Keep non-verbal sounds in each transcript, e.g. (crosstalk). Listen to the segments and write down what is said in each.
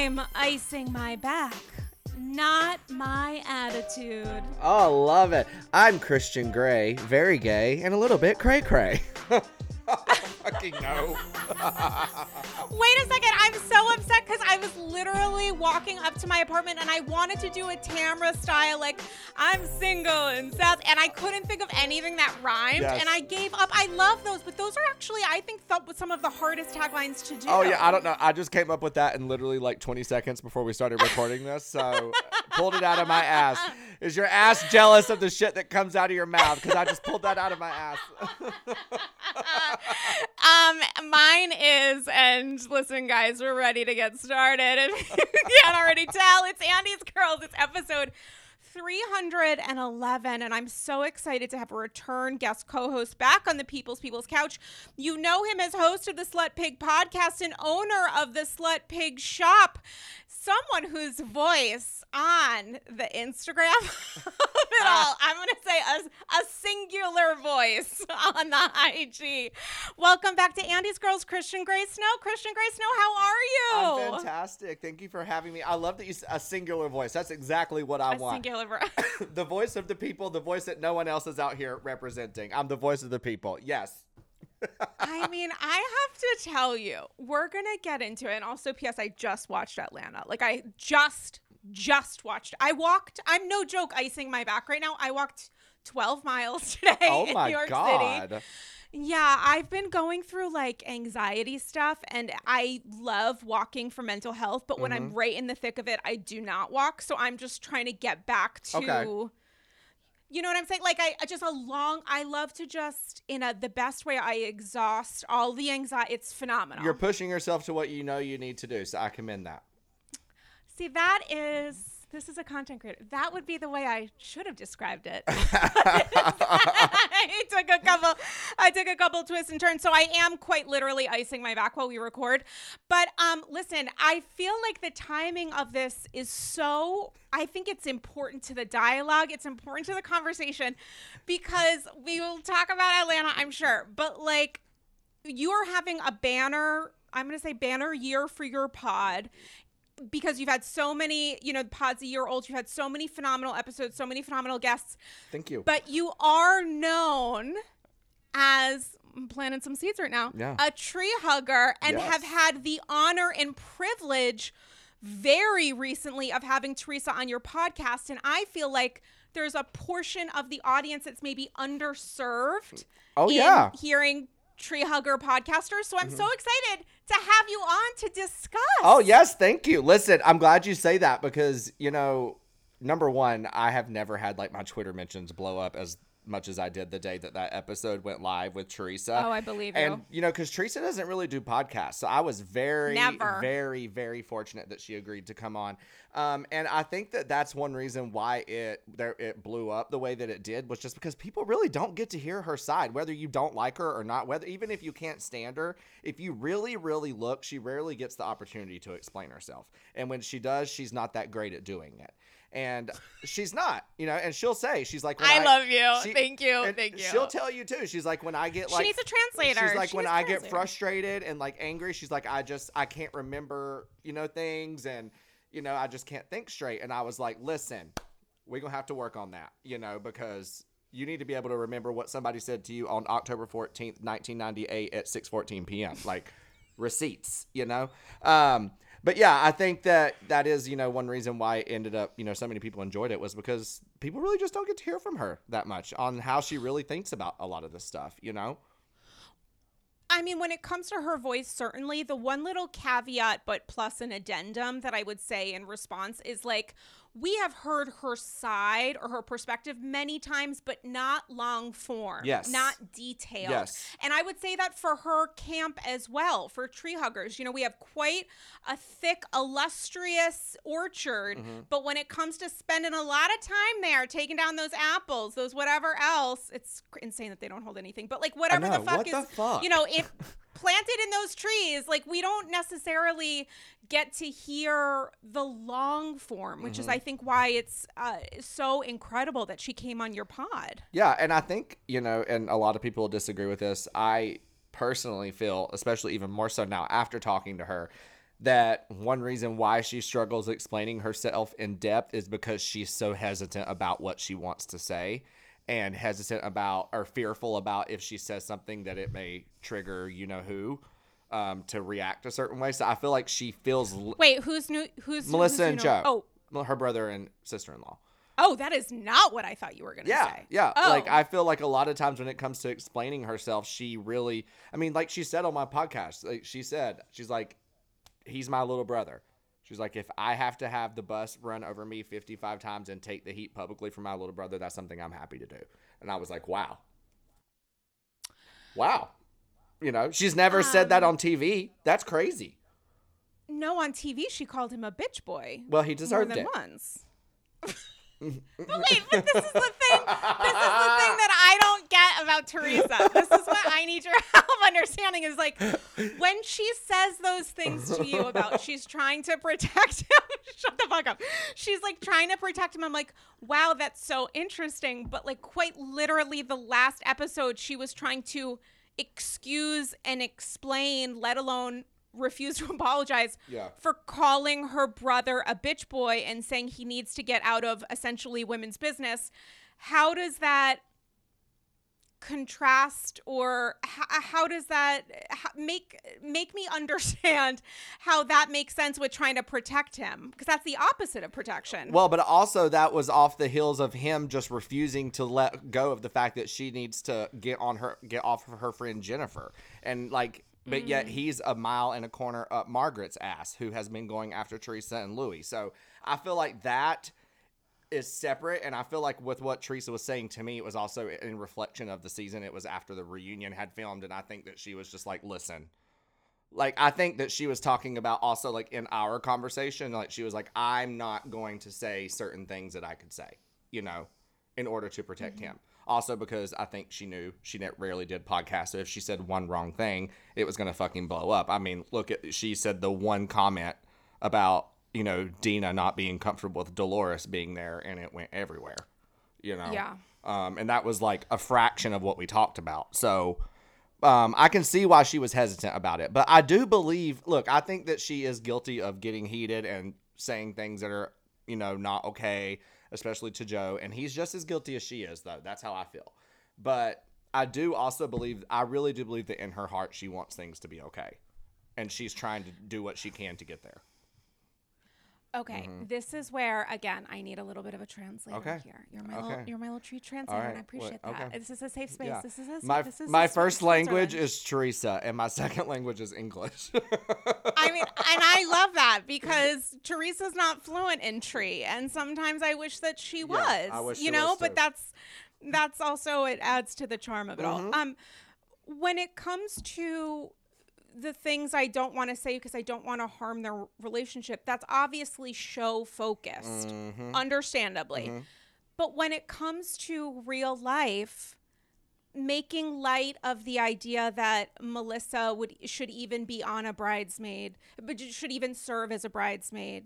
I'm icing my back, not my attitude. Oh, love it. I'm Christian Gray, very gay, and a little bit cray cray. (laughs) Oh, fucking no. (laughs) Wait a second. I'm so upset because I was literally walking up to my apartment and I wanted to do a Tamra style, like, I'm single and South, and I couldn't think of anything that rhymed. Yes. And I gave up. I love those, but those are actually, I think, some of the hardest taglines to do. Oh yeah, I don't know. I just came up with that in literally like 20 seconds before we started recording this, so (laughs) pulled it out of my ass. Is your ass jealous of the shit that comes out of your mouth? Because I just pulled that out of my ass. (laughs) Um, mine is, and listen, guys, we're ready to get started. (laughs) If you can't already tell, it's Andy's Girls. It's episode 311, and I'm so excited to have a return guest co-host back on the People's People's Couch. You know him as host of the Slut Pig podcast and owner of the Slut Pig Shop. Someone whose voice on the Instagram (laughs) of it all, I'm going to say a, a singular voice on the IG. Welcome back to Andy's Girls, Christian Gray Snow. Christian Gray Snow, how are you? I'm fantastic. Thank you for having me. I love that you a singular voice. That's exactly what I A want. singular vo- (coughs) the voice of the people, the voice that no one else is out here representing. I'm the voice of the people. Yes. I mean, I have to tell you, we're gonna get into it. And also, P.S. I just watched Atlanta. Like, I just, just watched. I walked. I'm no joke, icing my back right now. I walked 12 miles (laughs) today Oh in New York god. City. Yeah, I've been going through like anxiety stuff, and I love walking for mental health. But when Mm-hmm. I'm right in the thick of it, I do not walk. So I'm just trying to get back to. Okay. You know what I'm saying? Like I I just a long. I love to just in a the best way. I exhaust all the anxiety. It's phenomenal. You're pushing yourself to what you know you need to do, so I commend that. See, that is. This is a content creator. That would be the way I should have described it. (laughs) (laughs) I took a couple. I took a couple twists and turns. So I am quite literally icing my back while we record. But um, listen, I feel like the timing of this is so. I think it's important to the dialogue. It's important to the conversation because we will talk about Atlanta. I'm sure, but like you are having a banner. I'm going to say banner year for your pod because you've had so many, you know, pod's a year old. You've had so many phenomenal episodes, so many phenomenal guests, Thank you. but you are known as I'm planting some seeds right now. Yeah. A tree hugger and Yes. have had the honor and privilege very recently of having Teresa on your podcast. And I feel like there's a portion of the audience that's maybe underserved. Oh, in yeah. Mm-hmm. Hearing tree hugger podcasters. So I'm so excited to have you on to discuss. Oh, yes, thank you. Listen, I'm glad you say that because, you know, number one, I have never had like my Twitter mentions blow up as much as I did the day that that episode went live with Teresa. Oh, I believe you. And, you know, because Teresa doesn't really do podcasts. So I was very, Never. very, very fortunate that she agreed to come on. Um, and I think that that's one reason why it there it blew up the way that it did was just because people really don't get to hear her side, whether you don't like her or not. Whether even if you can't stand her, if you really, really look, she rarely gets the opportunity to explain herself. And when she does, she's not that great at doing it. And she's not, you know. And she'll say she's like, when I love you. Thank you. Thank you. She'll tell you too. She's like, when I get like, She needs a translator. She's like, She when I I get frustrated and like angry, she's like, I just I can't remember, you know, things and you know, I just can't think straight. And I was like, listen, we're gonna have to work on that, you know, because you need to be able to remember what somebody said to you on October 14th, 1998 at 6:14 p.m. Like receipts, you know. Um, but yeah, I think that that is, you know, one reason why it ended up, you know, so many people enjoyed it was because people really just don't get to hear from her that much on how she really thinks about a lot of this stuff, you know. I mean, when it comes to her voice, certainly the one little caveat, but plus an addendum that I would say in response is like, we have heard her side or her perspective many times, but not long form. Yes. Not detailed. Yes. And I would say that for her camp as well, for tree huggers. You know, we have quite a thick, illustrious orchard, Mm-hmm. but when it comes to spending a lot of time there, taking down those apples, those whatever else, it's insane that they don't hold anything, but like whatever the fuck what is, the fuck? you know, if (laughs) planted in those trees, like we don't necessarily get to hear the long form, which is, Mm-hmm. I think, why it's uh, so incredible that she came on your pod. Yeah, and I think, you know, and a lot of people disagree with this. I personally feel, especially even more so now after talking to her, that one reason why she struggles explaining herself in depth is because she's so hesitant about what she wants to say and hesitant about or fearful about if she says something that it may trigger you know who um, to react a certain way. So I feel like she feels Wait, who's new? Who's Melissa who's and Joe. Oh, her brother and sister in law. oh, that is not what I thought you were gonna Yeah, say. yeah. Oh. Like I feel like a lot of times when it comes to explaining herself, she really. I mean, like she said on my podcast, like she said, she's like, he's my little brother. She's like, if I have to have the bus run over me 55 times and take the heat publicly for my little brother, that's something I'm happy to do. And I was like, wow. Wow. You know, she's never said that Um, on TV. That's crazy. No, on TV she called him a bitch boy. Well, he more deserved than it. once. (laughs) but wait, but this is the thing. This is the thing that get about Teresa. This is what I need your (laughs) help understanding is like when she says those things to you about (laughs) she's trying to protect (laughs) him. Shut the fuck up. She's like trying to protect him. I'm like, wow, that's so interesting. But like quite literally the last episode she was trying to excuse and explain, let alone refuse to apologize Yeah. for calling her brother a bitch boy and saying he needs to get out of essentially women's business. How does that contrast or how, how does that how, make make me (laughs) understand how that makes sense with trying to protect him because that's the opposite of protection. Well, but also that was off the heels of him just refusing to let go of the fact that she needs to get on her get off of her friend Jennifer. And like but yet mm. he's a mile and a corner up Margaret's ass who has been going after Teresa and Luis. So I feel like that is separate and I feel like with what Teresa was saying to me it was also in reflection of the season it was after the reunion had filmed and I think that she was just like listen like I think that she was talking about also like in our conversation, like she was like, I'm not going to say certain things that I could say, you know, in order to protect mm-hmm. him. Also because I think she knew she rarely did podcasts, so if she said one wrong thing, it was gonna fucking blow up. I mean, look at she said the one comment about you know Dina not being comfortable with Dolores being there, and it went everywhere, you know. Yeah. Um, and that was like a fraction of what we talked about. So um, I can see why she was hesitant about it. But I do believe, look, I think that she is guilty of getting heated and saying things that are, you know, not okay, especially to Joe. And he's just as guilty as she is, though. That's how I feel. But I do also believe, I really do believe that in her heart, she wants things to be okay. And she's trying to do what she can to get there. Okay, this is where again I need a little bit of a translator Okay. here. You're my little, you're my little tree translator, and. I appreciate What- that. This is a safe space. Yeah. This is a, My, this is my first language is Teresa, and my (laughs) second language is English. (laughs) I mean, and I love that (laughs) because Teresa's not fluent in tree, and sometimes I wish that she was. I wish you she know, was, but that's that's also it adds to the charm of it Mm-hmm. all. Um, when it comes to the things I don't want to say because I don't want to harm their relationship, that's obviously show focused, Mm-hmm. understandably. But when it comes to real life, making light of the idea that Melissa would should even be on a bridesmaid, but should even serve as a bridesmaid.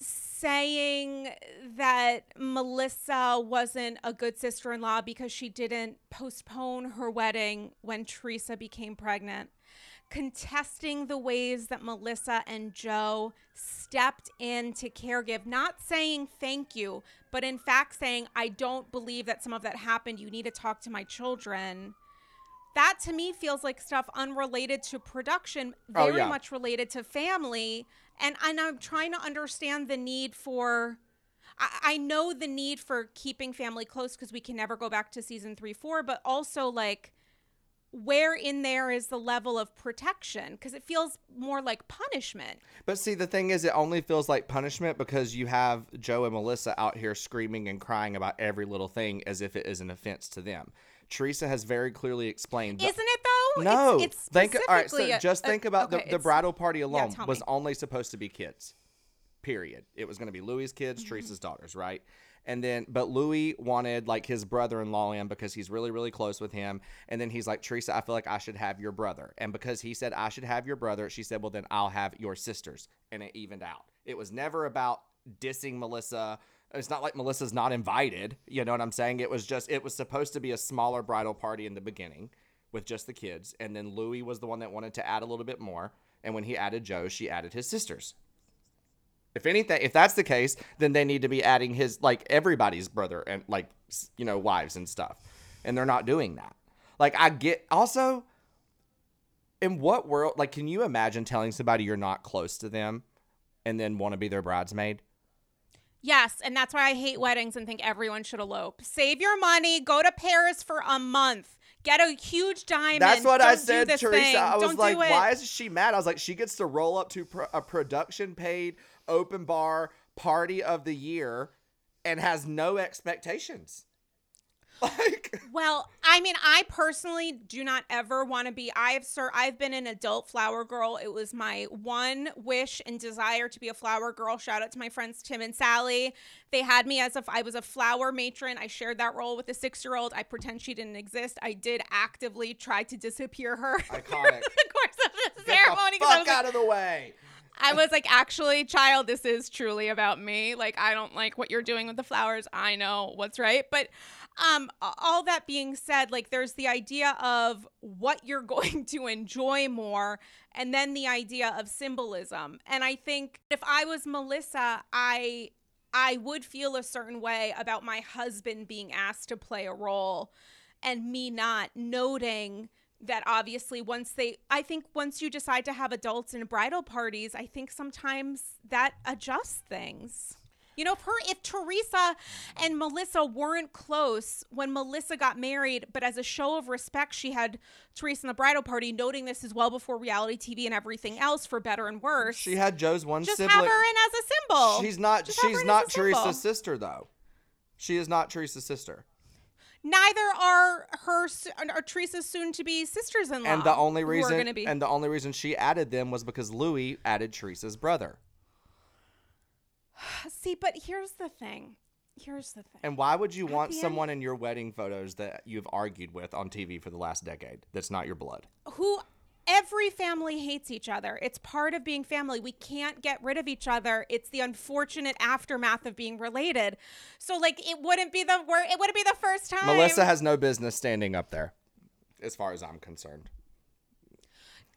Saying that Melissa wasn't a good sister in law because she didn't postpone her wedding when Teresa became pregnant. Contesting the ways that Melissa and Joe stepped in to caregive, not saying thank you, but in fact saying, I don't believe that some of that happened. You need to talk to my children that to me feels like stuff unrelated to production, Oh, very yeah. much related to family. And, and I'm trying to understand the need for. I, I know the need for keeping family close because we can never go back to season three, four, but also like where in there is the level of protection because it feels more like punishment. But see, the thing is, it only feels like punishment because you have Joe and Melissa out here screaming and crying about every little thing as if it is an offense to them. Teresa has very clearly explained. Isn't it though? no, It's, it's think. All right, so just think about okay, the, the bridal party alone tell was me. only supposed to be kids. Period. It was going to be Luis's kids, Mm-hmm. Teresa's daughters, right? And then, but Luis wanted like his brother-in-law in because he's really, really close with him. And then he's like, Teresa, I feel like I should have your brother. And because he said I should have your brother, she said, well, then I'll have your sisters, and it evened out. It was never about dissing Melissa. It's not like Melissa's not invited. You know what I'm saying? It was just it was supposed to be a smaller bridal party in the beginning with just the kids, and then Luis was the one that wanted to add a little bit more And when he added Joe, she added his sisters. If anything, if that's the case, then they need to be adding his like everybody's brother and like you know wives and stuff, and they're not doing that. Like I get also, in what world? Like, can you imagine telling somebody you're not close to them, and then want to be their bridesmaid? Yes, and that's why I hate weddings and think everyone should elope. Save your money, go to Paris for a month, get a huge diamond. That's what I Don't do said, Teresa. thing. I was Don't like, why is she mad? I was like, she gets to roll up to pro- a production paid open bar party of the year and has no expectations. (laughs) Like, Well, I mean, I personally do not ever want to be. I've sir, I've been an adult flower girl. It was my one wish and desire to be a flower girl. Shout out to my friends Tim and Sally. They had me as if I was a flower matron. I shared that role with a six year old. I pretend she didn't exist. I did actively try to disappear her Iconic. (laughs) the course of the get ceremony. the fuck was like, out of the way. I was like, actually, child, this is truly about me. Like, I don't like what you're doing with the flowers. I know what's right. But um, all that being said, like, there's the idea of what you're (laughs) going to enjoy more, and then the idea of symbolism. And I think if I was Melissa, I I would feel a certain way about my husband being asked to play a role and me not noting that obviously once they I think once you decide to have adults in bridal parties, I think sometimes that adjusts things. You know, if her if Teresa and Melissa weren't close when Melissa got married, but as a show of respect, she had Teresa in the bridal party, noting this is well before reality TV and everything else, for better and worse. She had Joe's one just sibling. have her in as a symbol. she's not. Just She's not. Teresa's sister though. She is not Teresa's sister. Neither are her or Teresa's soon-to-be sisters-in-law. And the only reason be. and the only reason she added them was because Luis added Teresa's brother. (sighs) See, but here's the thing. Here's the thing. And why would you At want the end- someone in your wedding photos that you've argued with on TV for the last decade that's not your blood? Who every family hates each other. It's part of being family. We can't get rid of each other. It's the unfortunate aftermath of being related. So like it wouldn't be the wor- it wouldn't be the first time. Melissa has no business standing up there, as far as I'm concerned.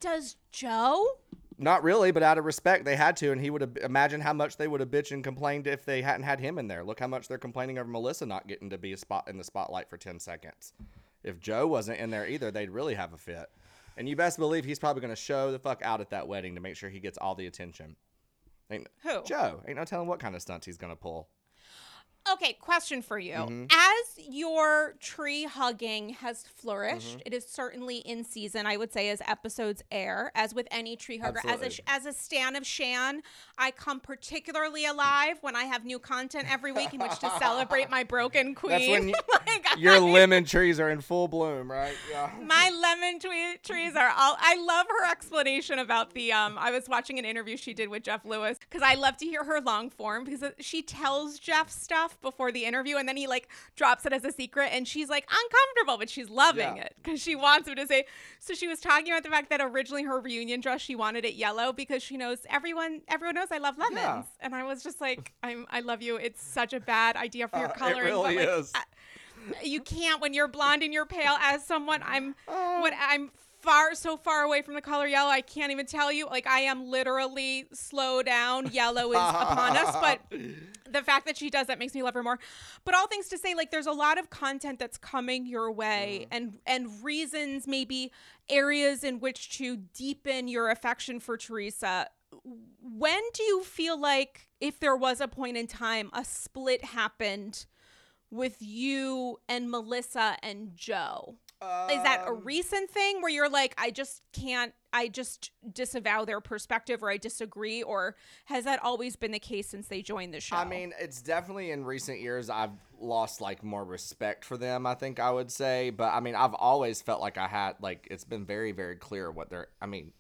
Does Joe? Not really, but out of respect, they had to, and he would have. Imagine how much they would have bitched and complained if they hadn't had him in there. Look how much they're complaining over Melissa not getting to be a spot in the spotlight for ten seconds. If Joe wasn't in there either, they'd really have a fit. And you best believe he's probably going to show the fuck out at that wedding to make sure he gets all the attention. Ain't, Who? Joe. Ain't no telling what kind of stunts he's going to pull. Okay, question for you. Mm-hmm. As your tree hugging has flourished, Mm-hmm. it is certainly in season, I would say, as episodes air, as with any tree hugger. As a, as a stan of Shan, I come particularly alive when I have new content every week in which to celebrate my broken queen. (laughs) That's when you, (laughs) Like, your I- lemon trees are in full bloom, right? Yeah. (laughs) my lemon trees are all i love her explanation about the um i was watching an interview she did with jeff lewis because i love to hear her long form because she tells jeff stuff before the interview and then he like drops it as a secret and she's like uncomfortable but she's loving Yeah. it because she wants him to say so she was talking about the fact that originally her reunion dress she wanted it yellow because she knows everyone everyone knows i love lemons Yeah. and i was just like i'm i love you it's such a bad idea for your Uh, it coloring really but like, is. I- you can't when you're blonde and you're pale as someone i'm Oh. what i'm far so far away from the color yellow i can't even tell you. Like i am literally slow down yellow is upon us. (laughs) But the fact that she does that makes me love her more. But all things to say like there's a lot of content that's coming your way mm. and and reasons maybe areas in which to deepen your affection for teresa. When do you feel like if there was a point in time a split happened with you and melissa and joe is that a Um, recent thing where you're like i just can't i just disavow their perspective or i disagree or has that always been the case since they joined the show I mean, it's definitely in recent years I've lost like more respect for them, I think I would say. But I mean, I've always felt like I had like it's been very, very clear what their I mean,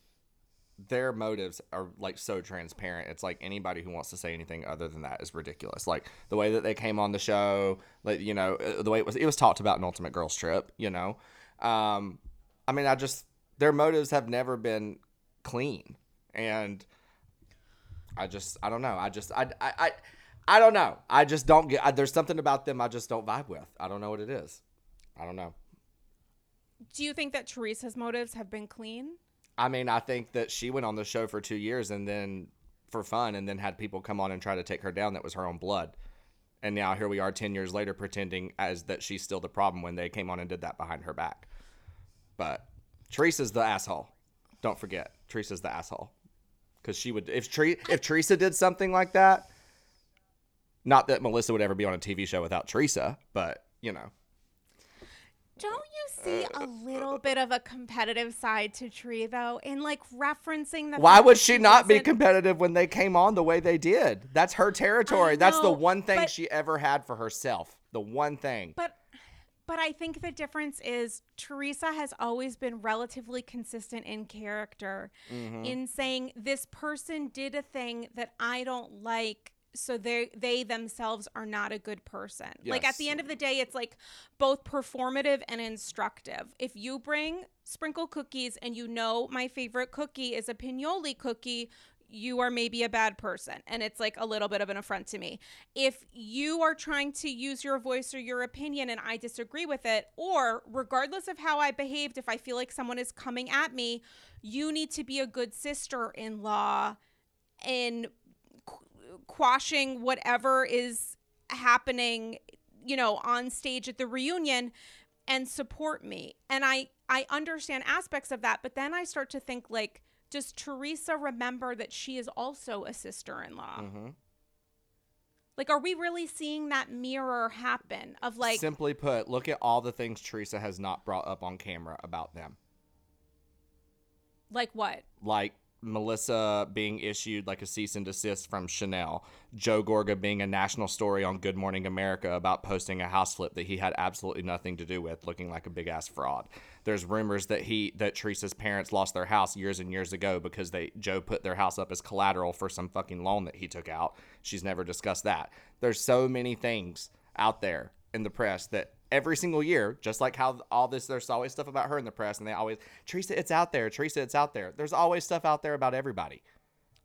their motives are like so transparent. It's like anybody who wants to say anything other than that is ridiculous. Like the way that they came on the show, like you know, uh, the way it was it was talked about in Ultimate Girls Trip, you know. Um I mean, I just their motives have never been clean. And I just I don't know. I just I I I, I don't know. I just don't get. I, there's something about them I just don't vibe with. I don't know what it is. I don't know. do you think that teresa's motives have been clean I mean, I think that she went on the show for two years and then for fun, and then had people come on and try to take her down. That was her own blood. And now here we are, ten years later, pretending as that she's still the problem when they came on and did that behind her back. But Teresa's the asshole. Don't forget, Teresa's the asshole because she would if Tre- if Teresa did something like that. Not that Melissa would ever be on a TV show without Teresa, but you know. Don't you see a little bit of a competitive side to Tree though, in like referencing the? Why would that she not be competitive when they came on the way they did? That's her territory. I That's the one thing but- she ever had for herself. The one thing. But but I think the difference is Teresa has always been relatively consistent in character Mm-hmm. in saying this person did a thing that I don't like so they they themselves are not a good person. Like at the end of the day it's like both performative and instructive. If you bring sprinkle cookies and you know my favorite cookie is a pinoli cookie, you are maybe a bad person and it's like a little bit of an affront to me. If you are trying to use your voice or your opinion and I disagree with it or regardless of how I behaved if I feel like someone is coming at me, you need to be a good sister-in-law in quashing whatever is happening, you know, on stage at the reunion and support me. And I I understand aspects of that, but then I start to think like does Teresa remember that she is also a sister-in-law? Mhm. Like are we really seeing that mirror happen of like Simply put, look at all the things Teresa has not brought up on camera about them. like what? Like Melissa being issued like a cease and desist from Chanel, Joe Gorga being a national story on Good Morning America about posting a house flip that he had absolutely nothing to do with, looking like a big ass fraud. There's rumors that he that Teresa's parents lost their house years and years ago because they Joe put their house up as collateral for some fucking loan that he took out. She's never discussed that. There's so many things out there in the press that every single year, just like how all this, there's always stuff about her in the press, and they always, Teresa, it's out there. Teresa, it's out there. There's always stuff out there about everybody.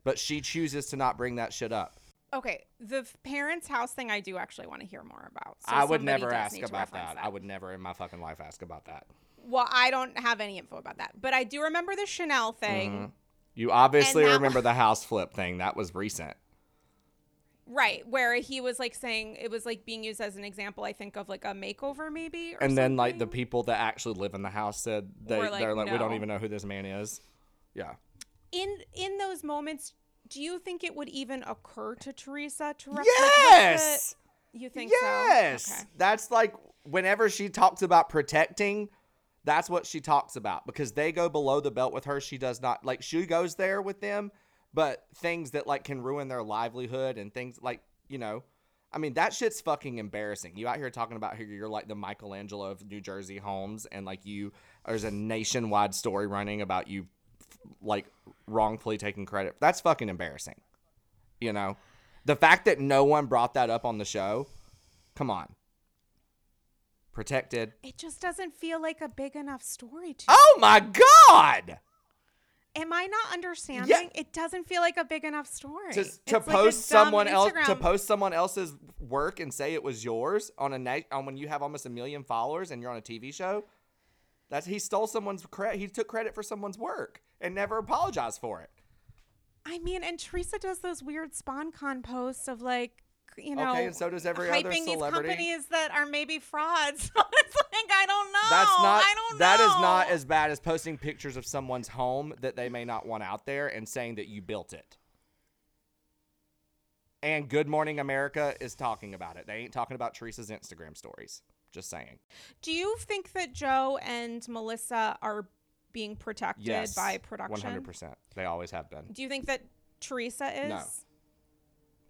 But she chooses to not bring that shit up. Okay, the parents' house thing I do actually want to hear more about. So I would never ask about reference that. I would never in my fucking life ask about that. Well, I don't have any info about that, but I do remember the Chanel thing. Mm-hmm. You obviously remember the house flip thing. That was recent. Right, where he was like saying it was like being used as an example, I think, of like a makeover maybe. Or And then like the people that actually live in the house said they Were like, they're like we don't "No." even know who this man is. Yeah. in in those moments, do you think it would even occur to Teresa to reference? Yes. you think Yes. so? Okay. That's like whenever she talks about protecting, that's what she talks about because they go below the belt with her. She does not like she goes there with them, but things that like can ruin their livelihood and things like, you know, I mean, that shit's fucking embarrassing. You out here talking about here you're like the Michelangelo of New Jersey homes and like you there's a nationwide story running about you like wrongfully taking credit. That's fucking embarrassing. You know? The fact that no one brought that up on the show, come on. Protected. It just doesn't feel like a big enough story to. Oh my god! Am I not understanding? It doesn't feel like a big enough story. To, to post dumb someone else to post someone else's work and say it was yours on a night on when you have almost a million followers and you're on a TV show. That's he stole someone's credit. He took credit for someone's work and never apologized for it. I mean, and Teresa does those weird sponcon posts of like, you know, Okay, and so does every other hyping these celebrity. companies that are maybe frauds. So (laughs) it's like I don't know. That's not I don't know. that is not as bad as posting pictures of someone's home that they may not want out there and saying that you built it. And Good Morning America is talking about it. They ain't talking about Teresa's Instagram stories. Just saying. Do you think that Joe and Melissa are being protected Yes. by production? One hundred percent. They always have been. Do you think that Teresa is? No.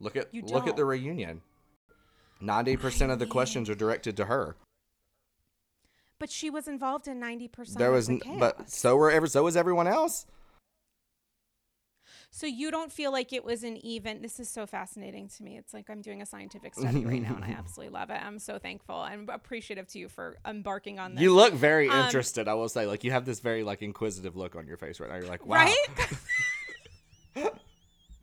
Look at You look at the reunion. Ninety percent of the questions are directed to her. But she was involved in ninety percent. There of was, the n- but so were ever so was everyone else. So you don't feel like it was an even. This is so fascinating to me. It's like I'm doing a scientific study right now, and I (laughs) absolutely love it. I'm so thankful. I'm appreciative to you for embarking on this. You look very Um, interested. I will say, like you have this very like inquisitive look on your face right now. You're like, wow. right? (laughs) (laughs)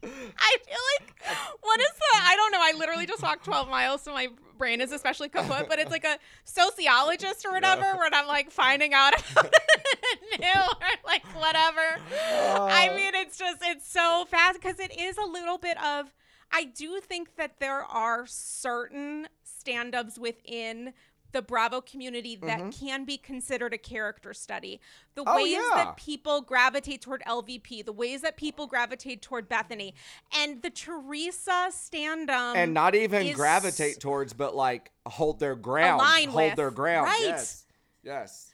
I feel like what is the? I don't know. I literally just walked 12 miles so my brain is especially kaput, but it's like a sociologist or whatever, where I'm like finding out (laughs) about (laughs) new or like whatever. I Uh. mean, it's just it's so fast because it is a little bit of. I do think that there are certain stand-ups within the Bravo community that can be considered a character study. The Mm-hmm. Oh, ways yeah. that people gravitate toward LVP, the ways that people gravitate toward Bethany, and the Teresa stand-up and not even gravitate towards, but like hold their ground, hold with. their ground. Right. Yes, yes.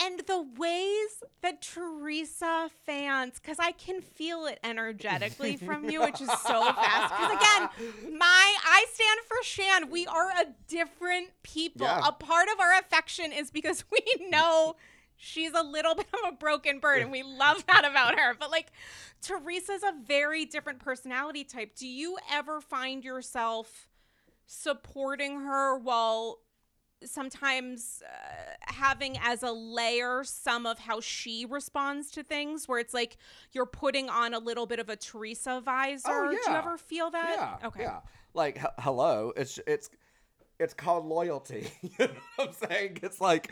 And the ways that Teresa fans, because I can feel it energetically from you, which is so fast. Because again, my I stand for Shan. We are a different people. Yeah. A part of our affection is because we know she's a little (laughs) bit of a broken bird, and we love that about her. But like, Teresa's a very different personality type. Do you ever find yourself supporting her while sometimes uh, having as a layer some of how she responds to things where it's like you're putting on a little bit of a Teresa visor. Oh, yeah. Do you ever feel that? Yeah. Okay. Yeah. Like h- hello, it's it's it's called loyalty. (laughs) you know what I'm saying? It's like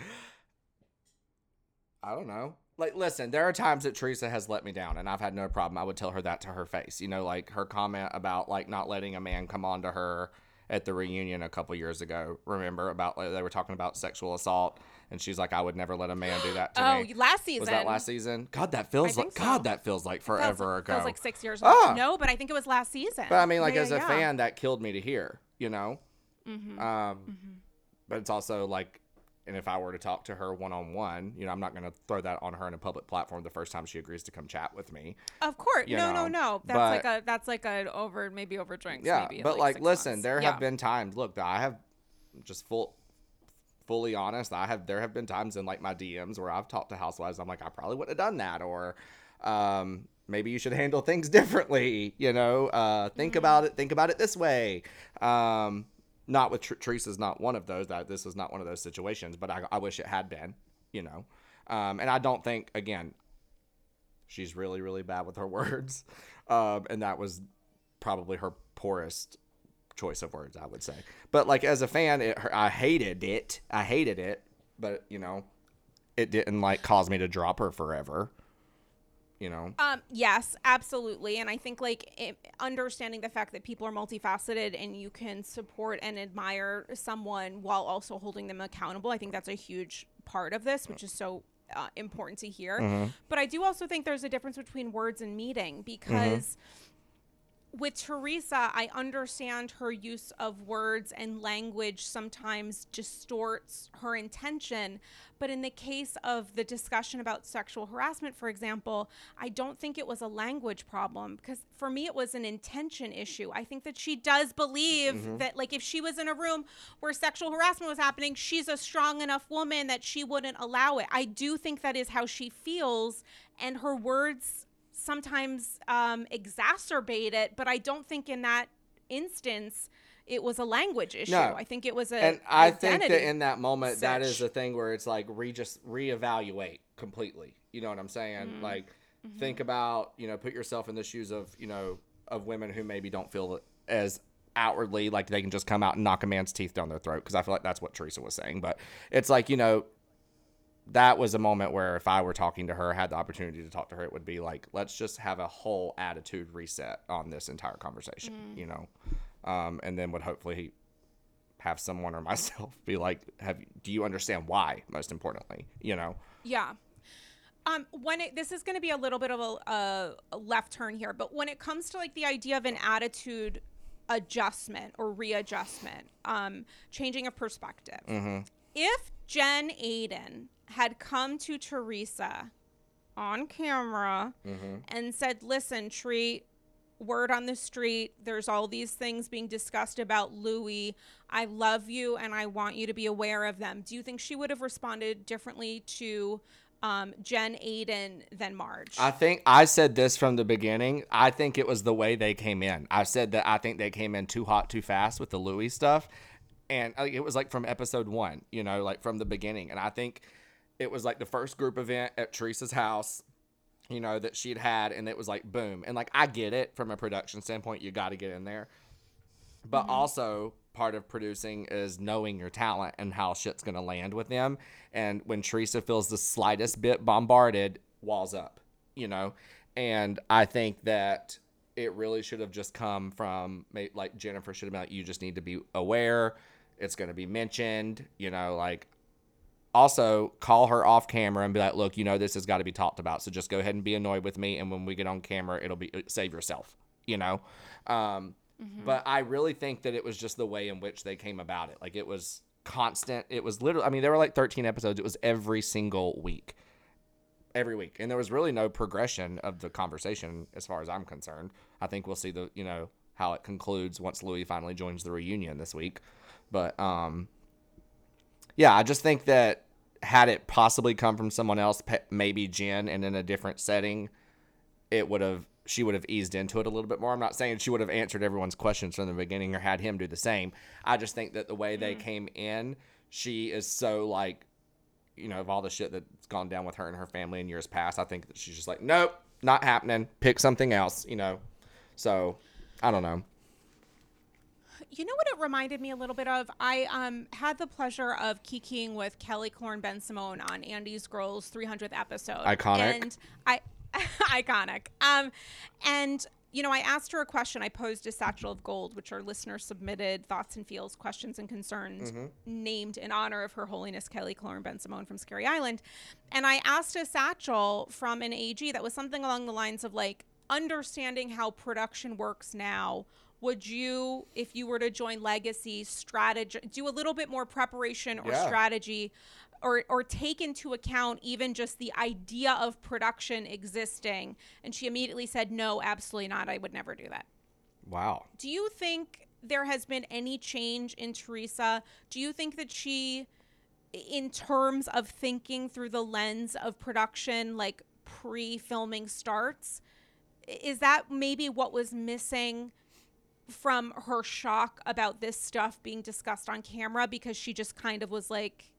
I don't know. Like listen, there are times that Teresa has let me down and I've had no problem. I would tell her that to her face. You know, like her comment about like not letting a man come on to her at the reunion a couple years ago. Remember about like, they were talking about sexual assault and she's like I would never let a man do that to (gasps) Oh, me. last season. Was that last season? God, that feels like so. God, that feels like Feels- forever ago. Feels like six years ago. No, but I think it was last season. But I mean, like Yeah, as yeah, a fan, that killed me to hear. You know. Mhm. Um, Mm-hmm. but it's also like, and if I were to talk to her one on one, you know, I'm not going to throw that on her in a public platform the first time she agrees to come chat with me. Of course. you No, no, know, no. That's but- like a that's like a over maybe over drinks. yeah, maybe, but like, six listen, months. there Yeah. have been times. Look, I have just full. Fully honest, I have. There have been times in like my DMs where I've talked to housewives. I'm like, I probably wouldn't have done that, or um, maybe you should (laughs) handle things differently. You know, uh, think about it. Think about it this way. Um, not with Tr- Teresa's not one of those. That this was not one of those situations, but I, I wish it had been. You know, um, and I don't think again. She's really, really bad with her (laughs) words, um, and that was probably her poorest choice of words, I would say. But like as a fan, it, I hated it. I hated it, but you know, it didn't like cause me to drop her forever. You know. Um, yes, absolutely. And I think like it, understanding the fact that people are multifaceted and you can support and admire someone while also holding them accountable, I think that's a huge part of this, which is so uh, important to hear. Mm-hmm. But I do also think there's a difference between words and meaning because. With Teresa, I understand her use of words and language sometimes distorts her intention. But in the case of the discussion about sexual harassment, for example, I don't think it was a language problem because for me it was an intention issue. I think that she does believe mm-hmm. that, like, if she was in a room where sexual harassment was happening, she's a strong enough woman that she wouldn't allow it. I do think that is how she feels, and her words sometimes um, exacerbate it, but I don't think in that instance it was a language issue. No. I think it was a and I think that in that moment, that is such. the thing where it's like re just reevaluate completely. You know what I'm saying? Mm-hmm. Like, think about you know, put yourself in the shoes of you know of women who maybe don't feel as outwardly like they can just come out and knock a man's teeth down their throat because I feel like that's what Teresa was saying. But it's like you know. That was a moment where if I were talking to her, had the opportunity to talk to her, it would be like, let's just have a whole attitude reset on this entire conversation, Mm. you know, um, and then would hopefully have someone or (laughs) myself be like, "Have do you understand why?" Most importantly, you know. Yeah. Um, when it, this is going to be a little bit of a, a, a left turn here, but when it comes to like the idea of an attitude adjustment or readjustment, um, changing of perspective, if Jen Aydin had come to Teresa on camera and said, "Listen, Tree, word on the street. There's all these things being discussed about Luis. I love you and I want you to be aware of them. Do you think she would have responded differently to um, Jen Aydin than Marge? I think I said this from the beginning. I think it was the way they came in. I said that I think they came in too hot, too fast with the Luis stuff, and uh, it was like from episode one, you know, like from the beginning. And I think it was like the first group event at Teresa's house. You know that she'd had, and it was like boom, and like I get it from a production standpoint, you got to get in there. But also part of producing is knowing your talent and how shit's gonna land with them. And when Teresa feels the slightest bit bombarded, walls up, you know. And I think that it really should have just come from like Jennifer should have been like, you just need to be aware. It's gonna be mentioned, you know, like also call her off camera and be like, look, you know, this has got to be talked about. So just go ahead and be annoyed with me. And when we get on camera, it'll be uh, save yourself, you know? Um, But I really think that it was just the way in which they came about it. Like it was constant. It was literally, I mean, there were like 13 episodes. It was every single week. Every week. And there was really no progression of the conversation as far as I'm concerned. I think we'll see the, you know, how it concludes once Luis finally joins the reunion this week. But, um, yeah, I just think that had it possibly come from someone else, pe- maybe Jen, and in a different setting, it would have she would have eased into it a little bit more. I'm not saying she would have answered everyone's questions from the beginning or had him do the same. I just think that the way they came in, she is so like, you know, of all the shit that's gone down with her and her family in years past. I think that she's just like, nope, not happening. Pick something else, you know. So I don't know. You know what it reminded me a little bit of? I um, had the pleasure of kikiing with Kelly Killoren Bensimon on Andy's Girls 300th episode. Iconic. And I, (laughs) iconic. Um, and you know, I asked her a question. I posed a satchel of gold, which are listener submitted thoughts and feels, questions and concerns, named in honor of Her Holiness Kelly Killoren Bensimon from Scary Island. And I asked a satchel from an AG that was something along the lines of like understanding how production works now would you if you were to join legacy strategy do a little bit more preparation or Yeah. strategy or or take into account even just the idea of production existing and she immediately said no absolutely not i would never do that Wow. do you think there has been any change in Teresa? Do you think that she, in terms of thinking through the lens of production, like pre filming starts, is that maybe what was missing from her shock about this stuff being discussed on camera? Because she just kind of was like,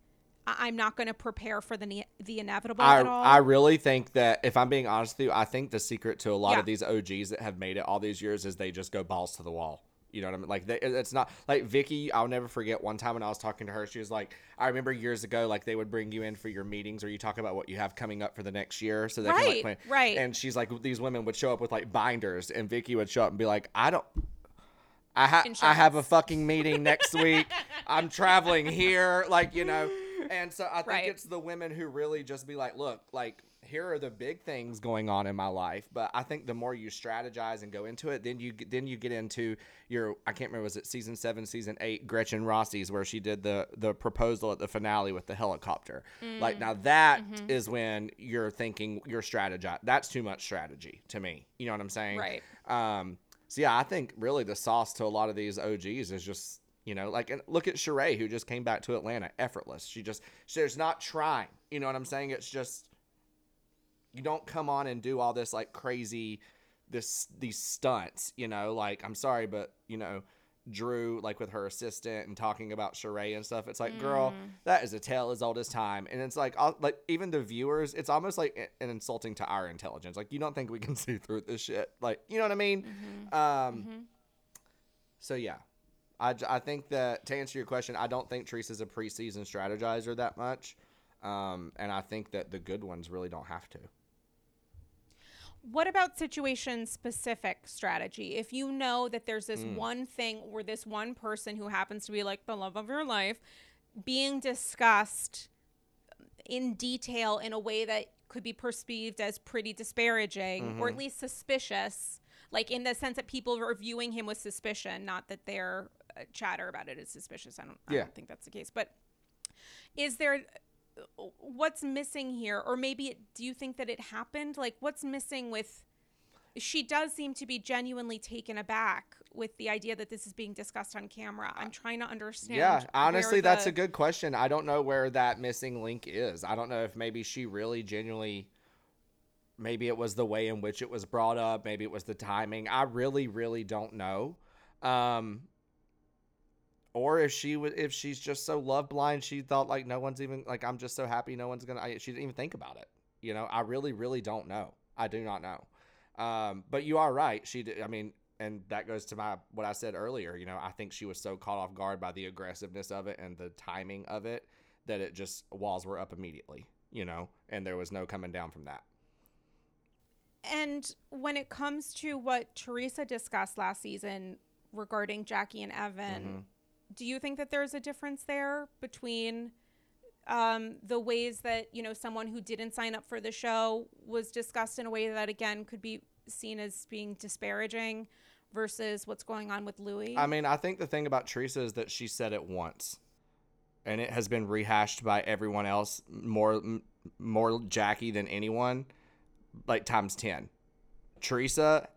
I- I'm not going to prepare for the ne- the inevitable I, at all. I really think that if I'm being honest with you, I think the secret to a lot Yeah. of these OGs that have made it all these years is they just go balls to the wall. You know what I mean? Like they, it's not like Vicki. I'll never forget one time when I was talking to her. She was like, "I remember years ago, like they would bring you in for your meetings, or you talk about what you have coming up for the next year, so they can like Right, plan." right. And she's like, these women would show up with like binders, and Vicki would show up and be like, "I don't." I, ha- I have a fucking meeting next week. I'm traveling (laughs) here, like you know, and so I think Right. it's the women who really just be like, look, like here are the big things going on in my life. But I think the more you strategize and go into it, then you then you get into your I can't remember was it season seven, season eight, Gretchen Rossi's where she did the the proposal at the finale with the helicopter. Like now that is when you're thinking you're strategize. That's too much strategy to me. You know what I'm saying? Right. Um, so yeah, I think really the sauce to a lot of these OGs is just you know like and look at Sheree who just came back to Atlanta effortless. She just she's not trying. You know what I'm saying? It's just you don't come on and do all this like crazy this these stunts. You know, like I'm sorry, but you know. Drew, like with her assistant and talking about Sheree and stuff, it's like, girl, that is a tale as old as time. And it's like, I'll, like even the viewers, it's almost like an insulting to our intelligence. Like, you don't think we can (laughs) see through this shit? Like, you know what I mean? Um, so yeah, I, I think that to answer your question, I don't think Teresa's a preseason strategizer that much, um, and I think that the good ones really don't have to. What about situation specific strategy? If you know that there's this one thing or this one person who happens to be like the love of your life being discussed in detail in a way that could be perceived as pretty disparaging or at least suspicious, like in the sense that people are viewing him with suspicion, not that their uh, chatter about it is suspicious. I don't, I Yeah. don't think that's the case. But is there what's missing here or maybe it, do you think that it happened like what's missing with she does seem to be genuinely taken aback with the idea that this is being discussed on camera i'm trying to understand Yeah, honestly, that's a good question. I don't know where that missing link is. I don't know if maybe she really genuinely, maybe it was the way in which it was brought up. Maybe it was the timing. I really, really don't know. Um, or if she was, if she's just so love blind, she thought like no one's even like I'm just so happy no one's gonna. I, she didn't even think about it. You know, I really, really don't know. I do not know. Um, but you are right. She, did, I mean, and that goes to my what I said earlier. You know, I think she was so caught off guard by the aggressiveness of it and the timing of it that it just walls were up immediately. You know, and there was no coming down from that. And when it comes to what Teresa discussed last season regarding Jackie and Evan, Mhm. Do you think that there's a difference there between um, the ways that you know someone who didn't sign up for the show was discussed in a way that again could be seen as being disparaging versus what's going on with Luis? I mean, I think the thing about Teresa is that she said it once, and it has been rehashed by everyone else more more Jackie than anyone, like times ten. Teresa,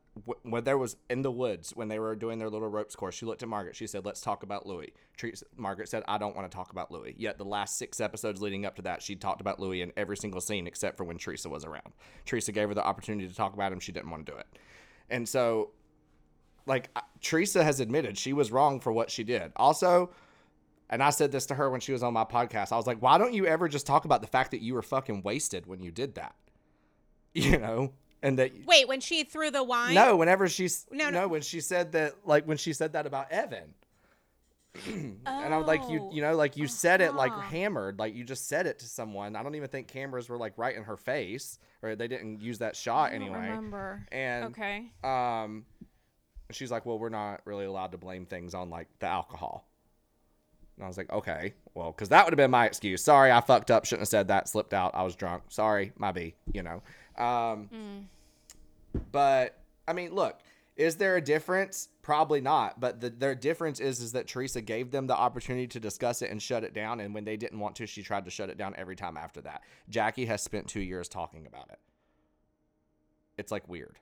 when there was in the woods when they were doing their little ropes course, she looked at Margaret. She said, "Let's talk about Luis." Teresa, Margaret said, "I don't want to talk about Luis." Yet the last six episodes leading up to that, she talked about Luis in every single scene except for when Teresa was around. Teresa gave her the opportunity to talk about him. She didn't want to do it, and so like Teresa has admitted she was wrong for what she did. Also, and I said this to her when she was on my podcast. I was like, "Why don't you ever just talk about the fact that you were fucking wasted when you did that?" (laughs) You know, and that Wait, when she threw the wine? no, whenever she's No, no, no. when she said that, like when she said that about Evan. (clears throat) And I was like, you, you know, like you said it like Uh-huh. hammered, like you just said it to someone. I don't even think cameras were like right in her face, or they didn't use that shot I don't anyway. remember. And Okay. um she's like well we're not really allowed to blame things on like the alcohol and i was like okay well because that would have been my excuse sorry i fucked up shouldn't have said that slipped out i was drunk sorry my b you know um Mm. But i mean look is there a difference probably not but the their difference is is that teresa gave them the opportunity to discuss it and shut it down and when they didn't want to she tried to shut it down every time after that jackie has spent two years talking about it it's like weird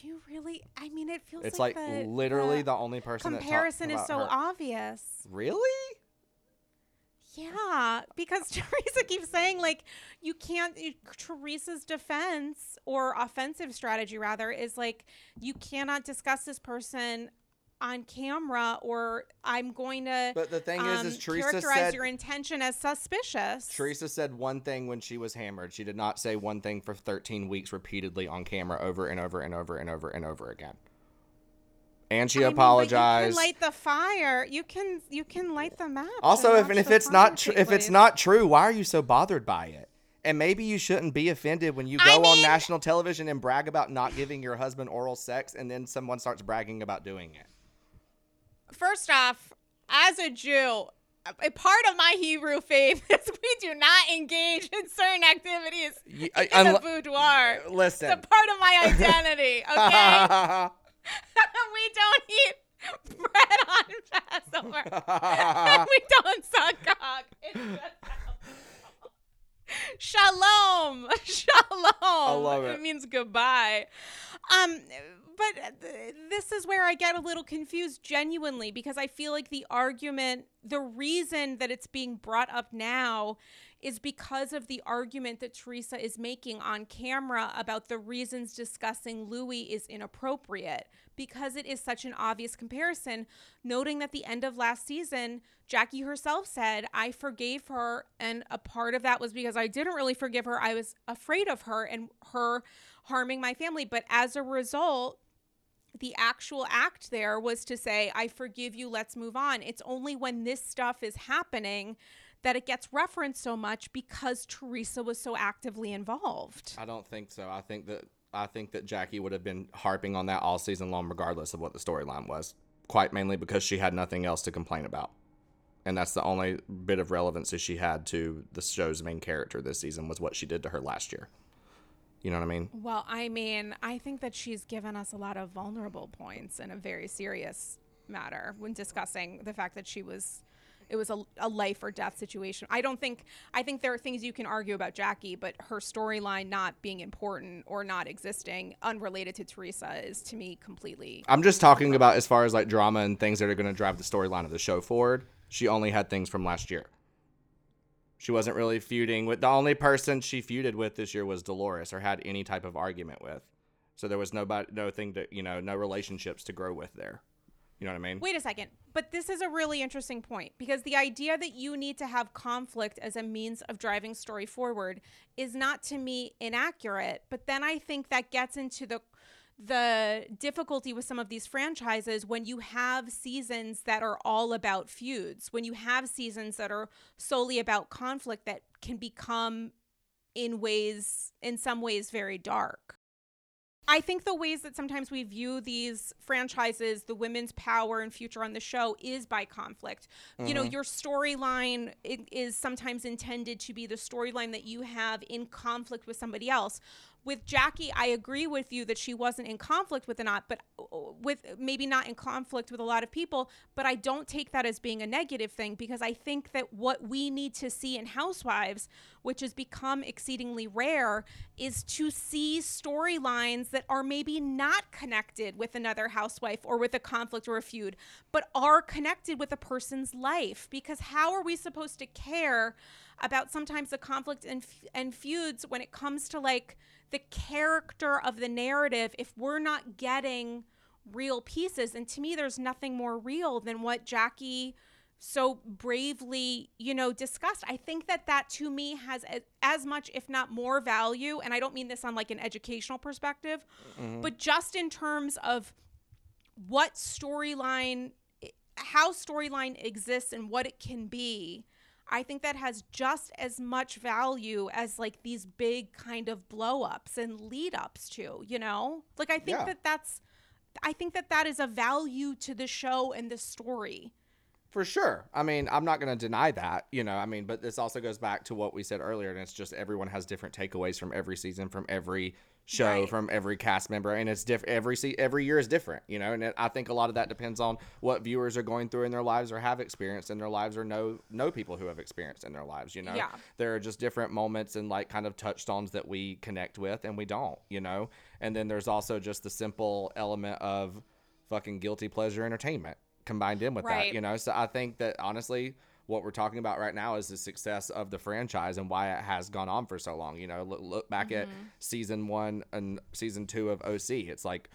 Do you really? I mean, it feels It's like, like, the, literally the the only person comparison is so her. obvious. Really? Yeah, because (laughs) Teresa keeps saying like you can't. you- Teresa's defense or offensive strategy rather is like you cannot discuss this person on camera, or I'm going to But the thing um, is, is Teresa characterize said your intention as suspicious. Teresa said one thing when she was hammered. She did not say one thing for 13 weeks repeatedly on camera over and over and over and over and over again. And she I mean, but apologized. you can light the fire. You can you can light the match. also, if and if it's not tr- if it's not true, why are you so bothered by it? And maybe you shouldn't be offended when you go I on national television and brag about not giving your husband oral sex, and then someone starts bragging about doing it. First off, as a Jew, a part of my Hebrew faith (laughs) is we do not engage in certain activities You- in I- the boudoir. Listen. It's a part of my identity, okay? (laughs) (laughs) we don't eat bread on Passover. (laughs) (laughs) we don't suck cock. Shalom. Shalom. Shalom. love it. It means goodbye. Um but uh, th- this is where I get a little confused genuinely because I feel like the argument, the reason that it's being brought up now is because of the argument that Teresa is making on camera about the reasons discussing Luis is inappropriate because it is such an obvious comparison. Noting that the end of last season, Jackie herself said, I forgave her. And a part of that was because I didn't really forgive her. I was afraid of her and her harming my family. But as a result, the actual act there was to say, I forgive you, let's move on. It's only when this stuff is happening that it gets referenced so much because Teresa was so actively involved. I don't think so. I think that I think that Jackie would have been harping on that all season long, regardless of what the storyline was. Quite mainly because she had nothing else to complain about, and that's the only bit of relevance that she had to the show's main character this season was what she did to her last year. You know what I mean? Well, I mean, I think that she's given us a lot of vulnerable points in a very serious matter when discussing the fact that she was it was a, a life or death situation. I don't think I think there are things you can argue about Jackie, but her storyline not being important or not existing unrelated to Teresa is to me completely I'm just talking about as far as like drama and things that are going to drive the storyline of the show forward. She only had things from last year. She wasn't really feuding with the only person she feuded with this year was Dolores or had any type of argument with. So there was nobody, no thing to, you know, no relationships to grow with there. You know what I mean? Wait a second. But this is a really interesting point because the idea that you need to have conflict as a means of driving story forward is not to me inaccurate. But then I think that gets into the the difficulty with some of these franchises when you have seasons that are all about feuds, when you have seasons that are solely about conflict that can become in ways in some ways very dark. I think the ways that sometimes we view these franchises, the women's power and future on the show, is by conflict. Mm-hmm. You know, your storyline is sometimes intended to be the storyline that you have in conflict with somebody else with Jackie, I agree with you that she wasn't in conflict with Anat, but uh, with maybe not in conflict with a lot of people. But I don't take that as being a negative thing because I think that what we need to see in Housewives, which has become exceedingly rare, is to see storylines that are maybe not connected with another housewife or with a conflict or a feud, but are connected with a person's life. Because how are we supposed to care about sometimes the conflict and, and feuds when it comes to like, the character of the narrative if we're not getting real pieces. And to me, there's nothing more real than what Jackie so bravely, you know, discussed. I think that that to me has as much, if not more value. And I don't mean this on like an educational perspective, mm-hmm. but just in terms of what storyline, how storyline exists and what it can be I think that has just as much value as like these big kind of blow ups and lead ups to, you know? Like I think yeah. that that's I think that that is a value to the show and the story. For sure. I mean, I'm not going to deny that, you know. I mean, but this also goes back to what we said earlier and it's just everyone has different takeaways from every season from every show right. from every cast member and it's different every se- every year is different you know and it, i think a lot of that depends on what viewers are going through in their lives or have experienced in their lives or know know people who have experienced in their lives you know yeah. there are just different moments and like kind of touchstones that we connect with and we don't you know and then there's also just the simple element of fucking guilty pleasure entertainment combined in with right. that you know so i think that honestly what we're talking about right now is the success of the franchise and why it has gone on for so long. You know, look, look back mm-hmm. at season one and season two of OC. It's like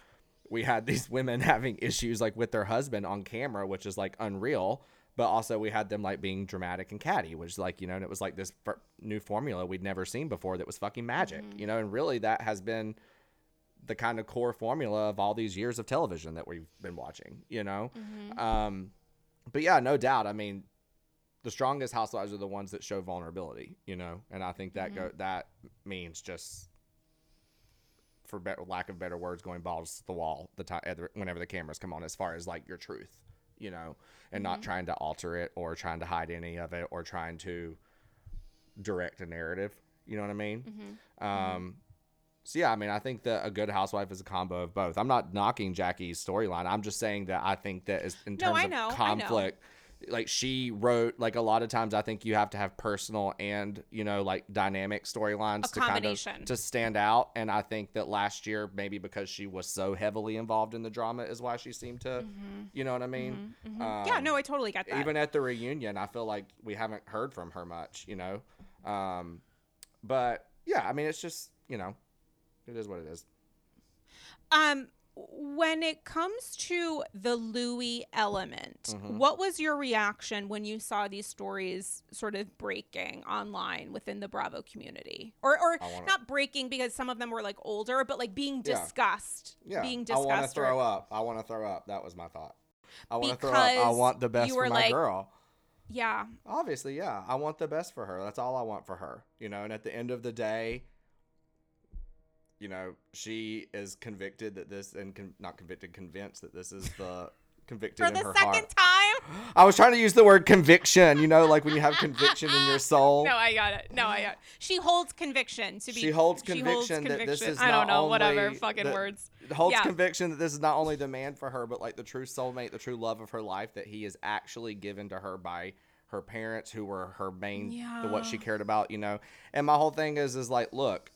we had these (laughs) women having issues like with their husband on camera, which is like unreal. But also we had them like being dramatic and catty, which is like you know, and it was like this f- new formula we'd never seen before that was fucking magic. Mm-hmm. You know, and really that has been the kind of core formula of all these years of television that we've been watching. You know, mm-hmm. um, but yeah, no doubt. I mean, the strongest housewives are the ones that show vulnerability, you know, and I think that mm-hmm. go that means just for better, lack of better words, going balls to the wall the time whenever the cameras come on, as far as like your truth, you know, and mm-hmm. not trying to alter it or trying to hide any of it or trying to direct a narrative. You know what I mean? Mm-hmm. Um, so yeah, I mean, I think that a good housewife is a combo of both. I'm not knocking Jackie's storyline. I'm just saying that I think that is in terms no, of conflict like she wrote like a lot of times I think you have to have personal and you know like dynamic storylines to kind of to stand out and I think that last year maybe because she was so heavily involved in the drama is why she seemed to mm-hmm. you know what I mean mm-hmm. Mm-hmm. Um, yeah no I totally get that even at the reunion I feel like we haven't heard from her much you know um, but yeah I mean it's just you know it is what it is um when it comes to the Luis element, mm-hmm. what was your reaction when you saw these stories sort of breaking online within the Bravo community? Or or wanna... not breaking because some of them were like older, but like being discussed. Yeah. yeah. Being discussed. I want to throw or... up. I want to throw up. That was my thought. I want to throw up. I want the best for my like, girl. Yeah. Obviously, yeah. I want the best for her. That's all I want for her. You know, and at the end of the day, you know, she is convicted that this, and con- not convicted, convinced that this is the (laughs) convicted for the second heart. time. I was trying to use the word conviction. You know, like when you have conviction in your (laughs) soul. No, I got it. No, I got. It. She holds conviction to be. She holds conviction, she holds conviction that this is. I don't know. Whatever fucking words. Holds yeah. conviction that this is not only the man for her, but like the true soulmate, the true love of her life that he is actually given to her by her parents, who were her main, yeah. the, what she cared about. You know, and my whole thing is, is like, look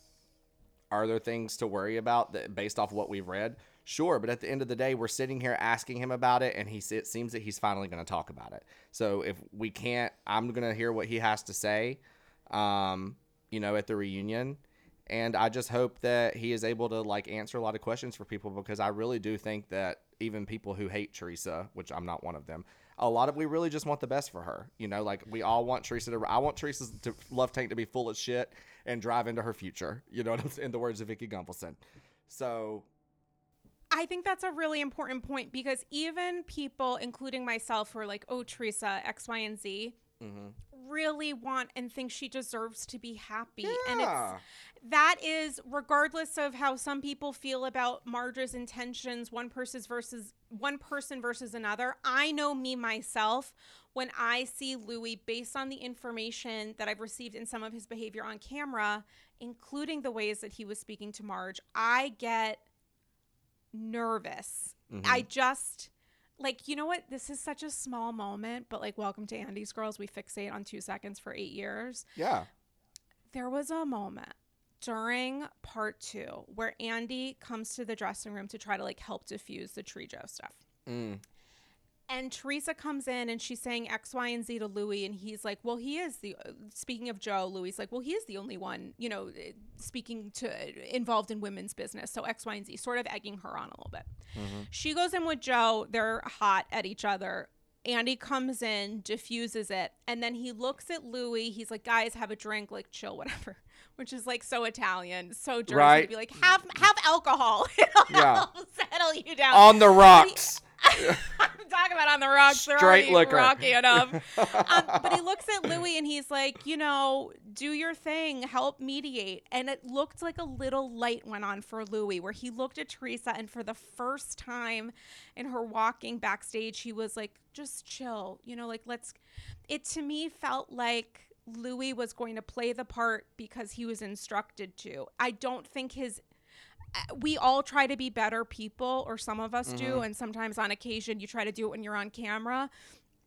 are there things to worry about that based off what we've read? Sure, but at the end of the day, we're sitting here asking him about it, and he it seems that he's finally going to talk about it. So if we can't, I'm going to hear what he has to say, um, you know, at the reunion, and I just hope that he is able to like answer a lot of questions for people because I really do think that even people who hate Teresa, which I'm not one of them, a lot of we really just want the best for her. You know, like we all want Teresa to. I want Teresa's to, love tank to be full of shit and drive into her future. You know (laughs) what I'm? In the words of Vicki Gunvalson. So, I think that's a really important point because even people, including myself, who are like, oh, Teresa, X, Y, and Z, Mm-hmm. Really want and think she deserves to be happy. And it's that is regardless of how some people feel about Marge's intentions, one person's versus one person versus another. I know me myself when I see Luis based on the information that I've received in some of his behavior on camera, including the ways that he was speaking to Marge, I get nervous. Mhm. I just like you know what this is such a small moment but like welcome to andy's girls we fixate on two seconds for eight years yeah. there was a moment during part two where andy comes to the dressing room to try to like help diffuse the tree joe stuff Mm. And Teresa comes in and she's saying X, Y, and Z to Luis, and he's like, "Well, he is the." Speaking of Joe, Luis is like, "Well, he is the only one, you know, eh, speaking to involved in women's business." So X, Y, and Z, sort of egging her on a little bit. She goes in with Joe. They're hot at each other. Andy comes in, diffuses it, and then he looks at Luis. He's like, "Guys, have a drink, like chill, whatever." (laughs) Which is like so Italian, so Jersey to Right. be like, "Have have alcohol, (laughs) it'll Yeah. settle you down." On the rocks. (laughs) I'm talking about on the rocks. They're Straight already liquor. rocky enough. (laughs) um, but he looks at Luis and he's like, you know, do your thing, help mediate. And it looked like a little light went on for Luis, where he looked at Teresa and for the first time in her walking backstage, he was like, just chill, you know, like let's. It to me felt like. Luis was going to play the part because he was instructed to. I don't think his we all try to be better people, or some of us do, mm-hmm. and sometimes on occasion you try to do it when you're on camera.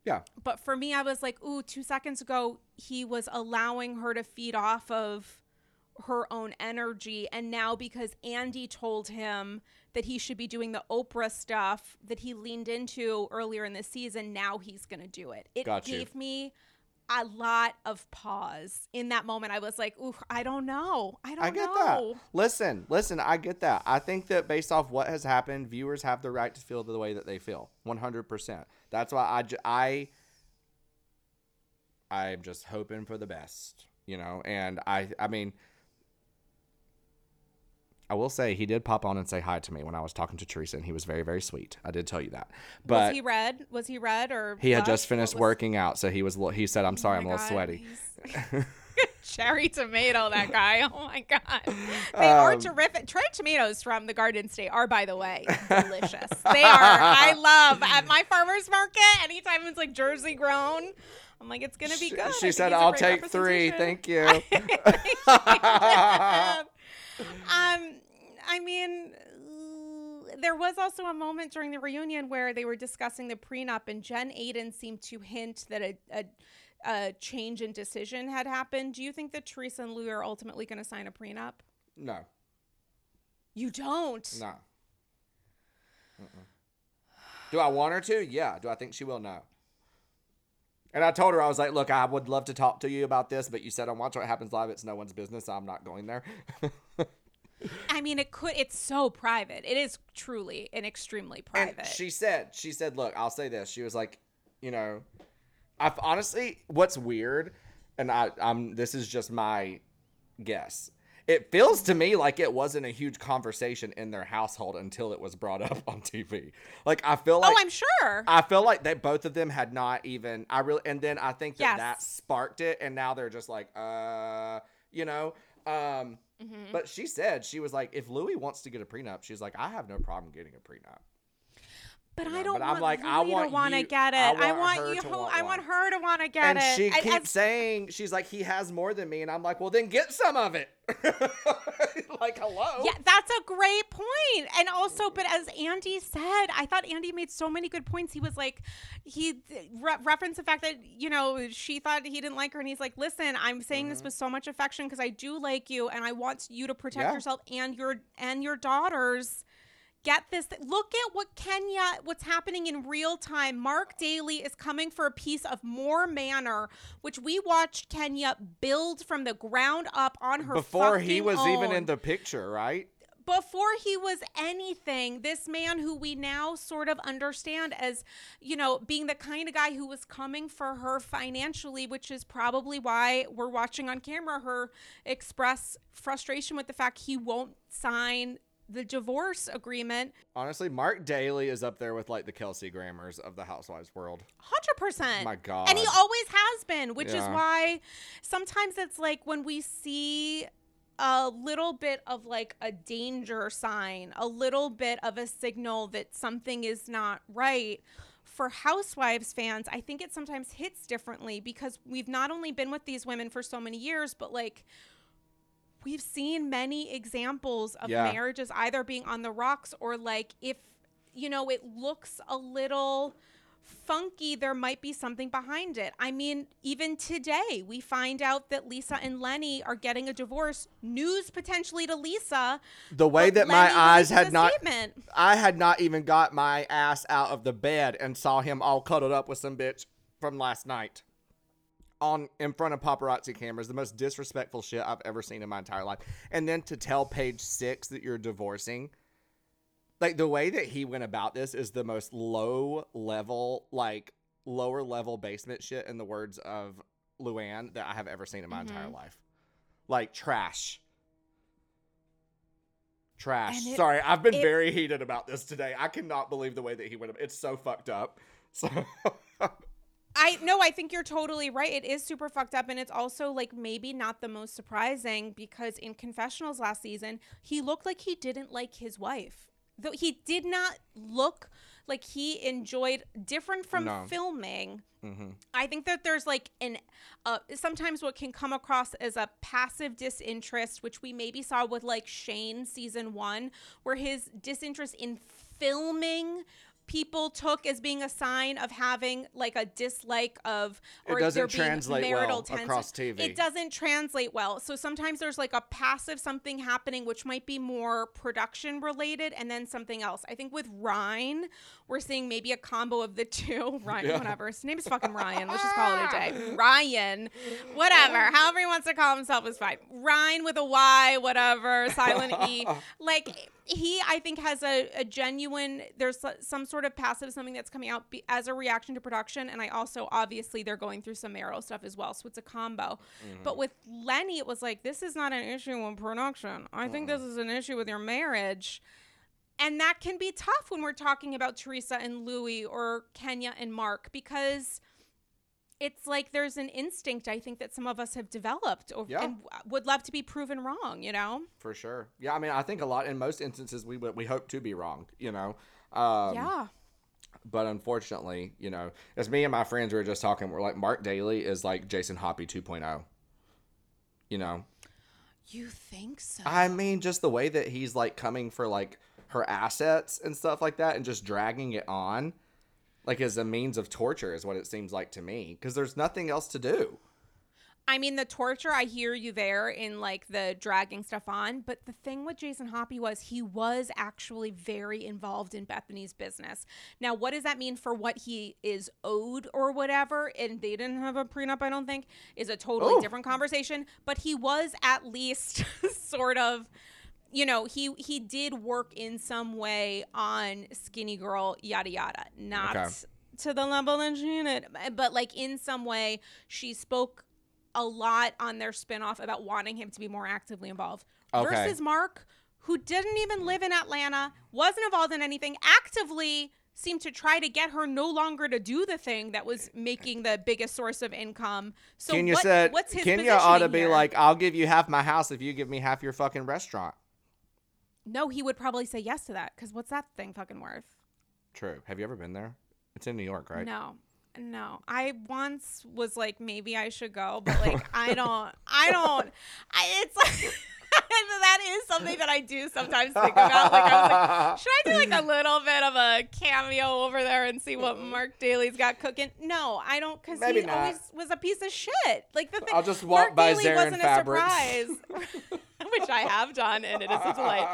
Yeah. But for me, I was like, ooh, two seconds ago, he was allowing her to feed off of her own energy. And now, because Andy told him that he should be doing the Oprah stuff that he leaned into earlier in the season, now he's going to do it. It Got you. gave me a lot of pause in that moment. I was like, ooh, I don't know. I don't I get know. that. Listen, listen, I get that. I think that based off what has happened, viewers have the right to feel the way that they feel. 100%. That's why I, ju- I I'm just hoping for the best, you know, and I I mean I will say he did pop on and say hi to me when I was talking to Teresa, and he was very, very sweet. I did tell you that. But was he red? Was he red or he had just finished was- working out, so he was. He said, "I'm sorry, Oh I'm a little God, sweaty." (laughs) (laughs) Cherry tomato, that guy. Oh my god, they are Um, terrific. Cherry tomatoes from the Garden State are, by the way, delicious. they are. I (laughs) love at my farmers market. Anytime it's like Jersey grown, I'm like, it's gonna be good. I She said, "I'll take three, thank you." Um, I mean, there was also a moment during the reunion where they were discussing the prenup, and Jen Aydin seemed to hint that a, a, a change in decision had happened. Do you think that Teresa and Luis are ultimately going to sign a prenup? no, You don't. no. Mm-mm. Do I want her to? Yeah. Do I think she will? No. And I told her I was like, "Look, I would love to talk to you about this, but you said on Watch What Happens Live, it's no one's business. I'm not going there." (laughs) I mean, it could. It's so private. It is truly and extremely And private. she said, she said, look, I'll say this. She was like, you know, I've honestly, what's weird, and I, I'm, this is just my guess. It feels to me like it wasn't a huge conversation in their household until it was brought up on TV. Like I feel like oh, I'm sure. I feel like they both of them had not even I really and then I think that Yes. that sparked it and now they're just like uh you know um Mhm. but she said she was like if Luis wants to get a prenup she's like I have no problem getting a prenup. But know, I don't but I'm want like, I want to want to get it. I I want want, her you. want I want her to want to get and it. And she I- keeps as- saying she's like he has more than me and I'm like well then get some of it. (laughs) like hello. Yeah, that's a great point. And also, but as Andy said, I thought Andy made so many good points. He was like, he re- referenced the fact that, you know, she thought he didn't like her. And he's like, listen, I'm saying this mm-hmm. with so much affection because I do like you and I want you to protect Yeah. yourself and your and your daughters. Get this. Look at what Kenya, what's happening in real time. Marc Daly is coming for a piece of Moore Manor, which we watched Kenya build from the ground up on her Before he was even in the picture, right? before he was anything, this man who we now sort of understand as, you know, being the kind of guy who was coming for her financially, which is probably why we're watching on camera her express frustration with the fact he won't sign the divorce agreement. Honestly, Marc Daly is up there with like the Kelsey Grammers of the Housewives world. 100%. My God. And he always has been, which is why sometimes it's like when we see a little bit of like a danger sign, a little bit of a signal that something is not right. For Housewives fans, I think it sometimes hits differently because we've not only been with these women for so many years, but like we've seen many examples of Yeah. marriages either being on the rocks or like if you know it looks a little funky there might be something behind it i mean even today we find out that lisa and lenny are getting a divorce news potentially to lisa The way that my eyes had not statement. I had not even got my ass out of the bed and saw him all cuddled up with some bitch from last night. On in front of paparazzi cameras, the most disrespectful shit I've ever seen in my entire life. And then to tell page six that you're divorcing, like the way that he went about this is the most low level, like lower level basement shit in the words of Luann that I have ever seen in my mm-hmm. entire life. Like trash. Trash. It- Sorry, I've been it- very heated about this today. I cannot believe the way that he went. It's so fucked up. (laughs) So I no, I think you're totally right. It is super fucked up, and it's also like maybe not the most surprising because in confessionals last season, he looked like he didn't like his wife. Though he did not look like he enjoyed different from No. filming. Mhm. I think that there's like an uh, sometimes what can come across as a passive disinterest, which we maybe saw with like Shane season one, where his disinterest in filming people took as being a sign of having like a dislike of It or doesn't there being translate marital well tension. across TV. It doesn't translate well. So sometimes there's like a passive something happening which might be more production related and then something else. I think with Ryan, we're seeing maybe a combo of the (laughs) two. Ryan, Yeah. whatever. His name is fucking Ryan. Let's just call it a day. (laughs) Ryan. Whatever. However he wants to call himself is fine. Ryan with a Y, whatever, silent E. (laughs) Like he I think has a, a genuine there's some sort of passive something that's coming out be, as a reaction to production and I also obviously they're going through some marital stuff as well so it's a combo mm-hmm. but with Lenny it was like this is not an issue with production I think this mm-hmm. is an issue with your marriage and that can be tough when we're talking about Teresa and Luis or Kenya and Mark because it's like there's an instinct I think that some of us have developed over, Yeah. and w- would love to be proven wrong, you know? for sure. Yeah, I mean, I think a lot in most instances we would- we hope to be wrong, you know. Um, yeah. But unfortunately, you know, as me and my friends were just talking, we're like Marc Daly is like Jason Hoppy 2.0. You know, You think so? I mean, just the way that he's like coming for like her assets and stuff like that, and just dragging it on, like as a means of torture, is what it seems like to me. Because there's nothing else to do. I mean, the torture, I hear you there in like the dragging stuff on. But the thing with Jason Hoppy was he was actually very involved in Bethenny's business. Now, what does that mean for what he is owed or whatever? And they didn't have a prenup, I don't think, is a totally Oh. different conversation. But he was at least (laughs) sort of. You know, he he did work in some way on Skinnygirl, yada yada. Not Okay. to the level that she did, but like in some way, she spoke a lot on their spinoff about wanting him to be more actively involved. Okay. Versus Mark, who didn't even live in Atlanta, wasn't involved in anything, actively seemed to try to get her no longer to do the thing that was eh. making the biggest source of income. So Kenya what, said, what's his Kenya ought to be here? like, I'll give you half my house if you give me half your fucking restaurant. no, he would probably say yes to that because what's that thing fucking worth? True. Have you ever been there? It's in New York, right? No. No, I once was like, maybe I should go, but like, (laughs) I don't, I don't, I, it's like, (laughs) that is something that I do sometimes think about. Like, I was like, (laughs) should I do like a little bit of a cameo over there and see what Marc Daly's got cooking? No, I don't, because he not. always was a piece of shit. Like the thing, I'll just walk Mark by Daly Zarin wasn't Fabrics. a surprise, which I have done, and it is a delight.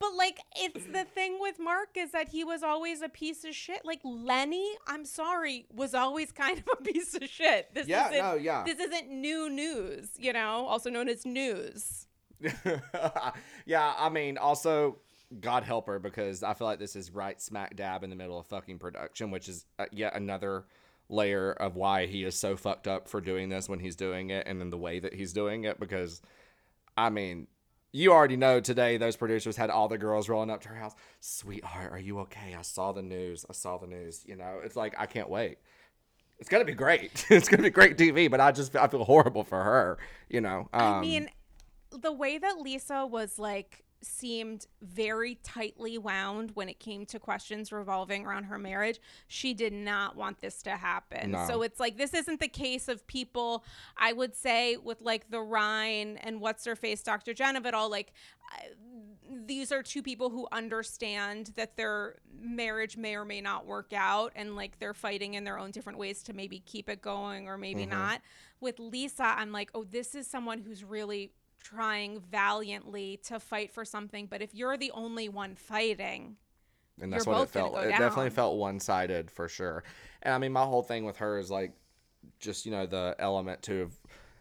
But like, it's the thing with Mark is that he was always a piece of shit. Like Lenny, I'm sorry, was always (laughs) kind of a piece of shit. This Yeah, isn't, no, yeah. This isn't new news, you know, also known as news. (laughs) yeah, I mean, also, God help her because I feel like this is right smack dab in the middle of fucking production, which is uh, yet another layer of why he is so fucked up for doing this when he's doing it and in the way that he's doing it. Because, I mean, you already know today those producers had all the girls rolling up to her house. Sweetheart, are you okay? I saw the news. I saw the news. You know, it's like I can't wait. It's gonna be great. (laughs) it's gonna be great TV, but I just I feel horrible for her. You know. Um, I mean, the way that Lisa was like seemed very tightly wound when it came to questions revolving around her marriage. She did not want this to happen. No. So it's like this isn't the case of people I would say with like the Ryan and what's her face Dr. Jen of it all like these are two people who understand that their marriage may or may not work out and like they're fighting in their own different ways to maybe keep it going or maybe mm-hmm. not. With Lisa, I'm like, "Oh, this is someone who's really trying valiantly to fight for something, but if you're the only one fighting, and that's what it felt. It definitely felt one sided for sure. And I mean, my whole thing with her is like, just you know, the element too of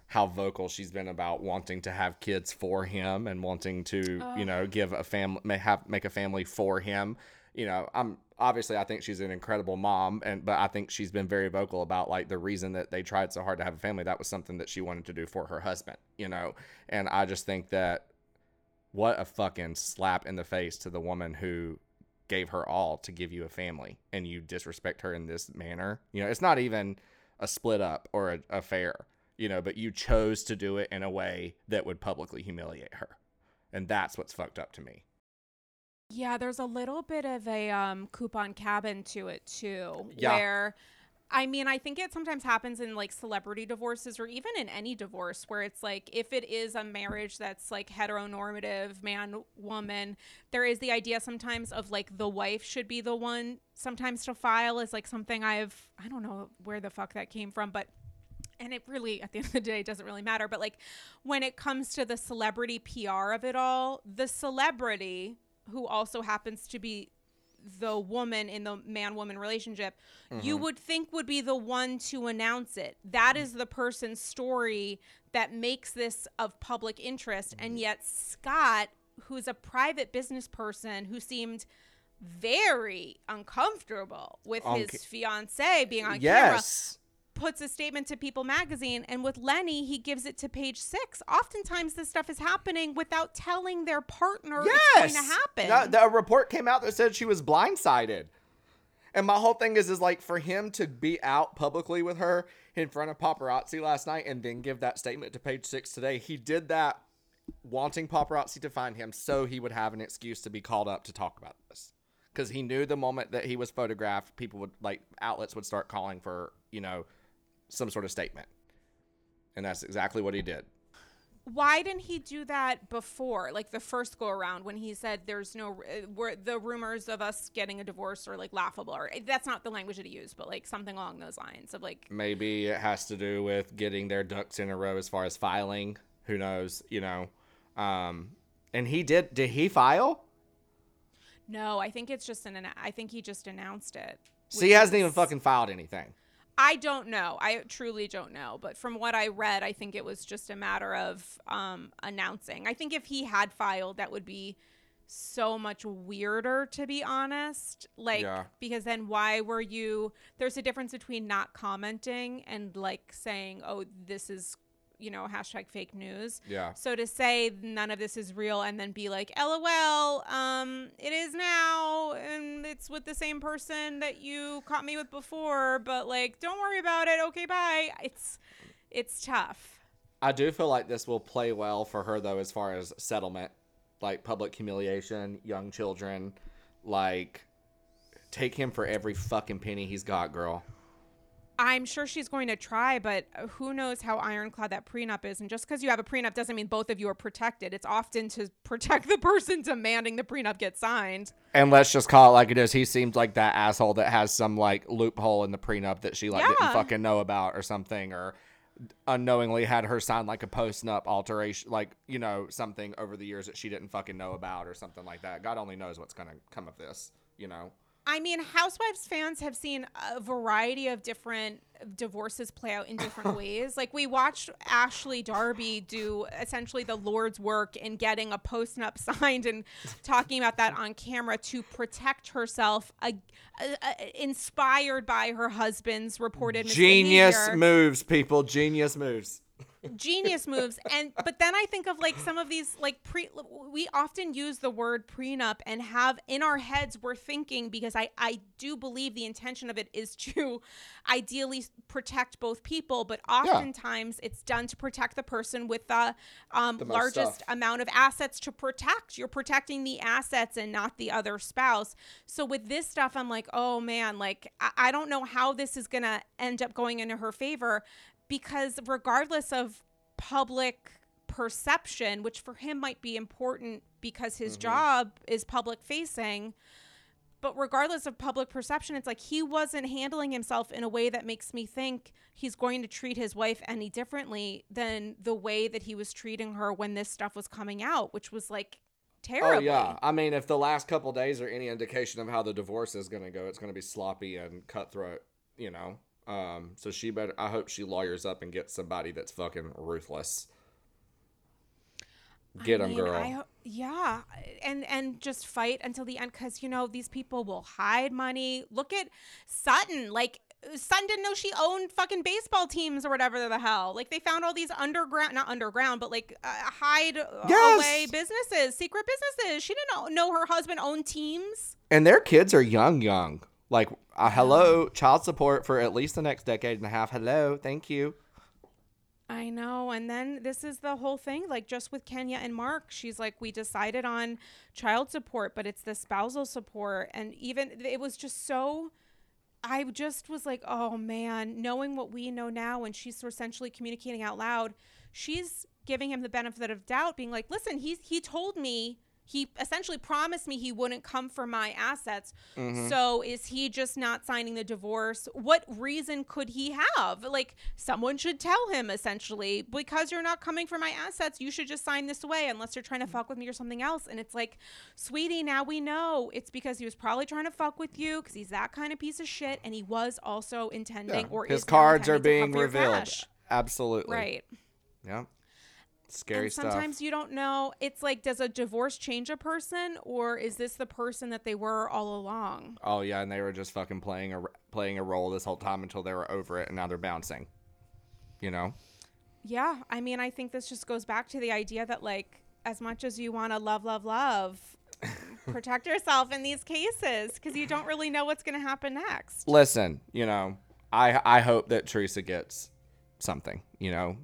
how vocal she's been about wanting to have kids for him and wanting to, you know, give a family, may have make a family for him. You know, I'm obviously I think she's an incredible mom, and but I think she's been very vocal about like the reason that they tried so hard to have a family. That was something that she wanted to do for her husband. You know, and I just think that what a fucking slap in the face to the woman who gave her all to give you a family and you disrespect her in this manner. You know, it's not even a split up or a affair, you know, but you chose to do it in a way that would publicly humiliate her. And that's what's fucked up to me. Yeah, there's a little bit of a um, coupon cabin to it too, Yeah. where I mean, I think it sometimes happens in like celebrity divorces or even in any divorce where it's like if it is a marriage that's like heteronormative man woman, there is the idea sometimes of like the wife should be the one sometimes to file is like something I've I don't know where the fuck that came from, but and it really at the end of the day doesn't really matter but like when it comes to the celebrity pr of it all the celebrity who also happens to be the woman in the man woman relationship you mm-hmm. would think would be the one to announce it. That is the person's story that makes this of public interest. And mm-hmm. yet scott who's a private business person who seemed very uncomfortable with On his ca- fiance being on camera yes. Puts a statement to People magazine, and with Lenny, he gives it to page six. Oftentimes, this stuff is happening without telling their partner Yes. it's going to happen. A report came out that said she was blindsided. And my whole thing is, is like for him to be out publicly with her in front of paparazzi last night and then give that statement to page six today, he did that wanting paparazzi to find him so he would have an excuse to be called up to talk about this. Because he knew the moment that he was photographed, people would like outlets would start calling for, you know, some sort of statement. And that's exactly what he did. Why didn't he do that before, like the first go around, when he said there's no, uh, were the rumors of us getting a divorce are like laughable, or that's not the language that he used, but like something along those lines of like, Maybe it has to do with getting their ducks in a row as far as filing. Who knows? You know. Um, and he did. Did he file? no, I think it's just an, I think he just announced it. So he hasn't even fucking filed anything. I don't know. I truly don't know. But from what I read, I think it was just a matter of um, announcing. I think if he had filed, that would be so much weirder, to be honest. Like, Yeah. because then why were you? There's a difference between not commenting and like saying, oh, this is, you know, hashtag fake news. Yeah. So to say none of this is real and then be like, LOL, um, it is now, and it's with the same person that you caught me with before, but like, don't worry about it. Okay, bye. It's it's tough. I do feel like this will play well for her though, as far as settlement, like public humiliation, young children, like take him for every fucking penny he's got, girl. I'm sure she's going to try, but uh, who knows how ironclad that prenup is. And just because you have a prenup doesn't mean both of you are protected. It's often to (laughs) protect the person demanding the prenup get signed. And let's just call it like it is. He seems like that asshole that has some like loophole in the prenup that she like didn't fucking know about or something, or unknowingly had her sign like a post-nup alteration, like you know something over the years that she didn't fucking know about or something like that. God only knows what's gonna come of this, you know. I mean, Housewives fans have seen a variety of different divorces play out in different (laughs) ways. Like we watched Ashley Darby do essentially the Lord's work in getting a post-nup (laughs) signed and talking about that on camera to protect herself, uh, uh, uh, inspired by her husband's reported Genius moves, people. Genius moves. Genius moves. And but then i think of like some of these like pre we often use the word prenup and have in our heads we're thinking because i i do believe the intention of it is to ideally protect both people but oftentimes it's done to protect the person with the um The largest stuff. amount of assets to protect. You're protecting the assets and not the other spouse. So with this stuff i'm like oh man like i, I don't know how this is gonna end up going into her favor because regardless of public perception which for him might be important because his Mm-hmm. job is public facing but regardless of public perception it's like he wasn't handling himself in a way that makes me think he's going to treat his wife any differently than the way that he was treating her when this stuff was coming out which was like terrible Oh yeah, I mean, if the last couple days are any indication of how the divorce is going to go, it's going to be sloppy and cutthroat. You know, um, so she better. I hope she lawyers up and gets somebody that's fucking ruthless. Get I him, mean, girl. I yeah, and and just fight until the end because you know these people will hide money. Look at Sutton, like. Sutton didn't know she owned fucking baseball teams or whatever the hell. Like they found all these underground, not underground, but like uh, hide Yes. away businesses, secret businesses. She didn't know her husband owned teams. and their kids are young, young. Like, uh, hello, child support for at least the next decade and a half. Hello, thank you. I know. And then this is the whole thing. Like, just with Kenya and Mark, she's like, we decided on child support, but it's the spousal support. And even it was just so. I just was like, oh man, knowing what we know now, and she's essentially communicating out loud, she's giving him the benefit of doubt, being like, listen, he's he told me he essentially promised me he wouldn't come for my assets. Mm-hmm. So is he just not signing the divorce? What reason could he have? Like someone should tell him essentially, because you're not coming for my assets, you should just sign this away unless you're trying to fuck with me or something else. And it's like, sweetie, now we know it's because he was probably trying to fuck with you because he's that kind of piece of shit, and he was also intending or His is cards are being come for your revealed. Absolutely. Right. Yeah. Scary and stuff. sometimes you don't know. It's like, does a divorce change a person, or is this the person that they were all along? Oh yeah, and they were just fucking playing a playing a role this whole time until they were over it, and now they're bouncing. You know. Yeah, I mean, I think this just goes back to the idea that, like, as much as you want to love, love, love, (laughs) protect yourself in these cases because you don't really know what's going to happen next. Listen, you know, I I hope that Teresa gets something. You know,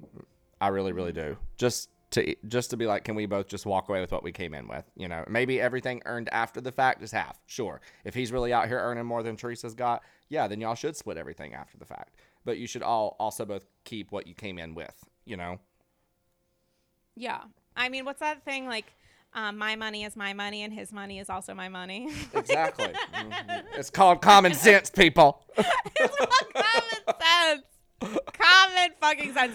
I really really do. Just to just to be like, can we both just walk away with what we came in with? You know, maybe everything earned after the fact is half. Sure, if he's really out here earning more than Teresa's got, yeah, then y'all should split everything after the fact. But you should all also both keep what you came in with. You know. Yeah. I mean, what's that thing like? Um, my money is my money, and his money is also my money. Exactly. (laughs) Mhm. It's called common sense, people. (laughs) it's called common sense. Common fucking sense.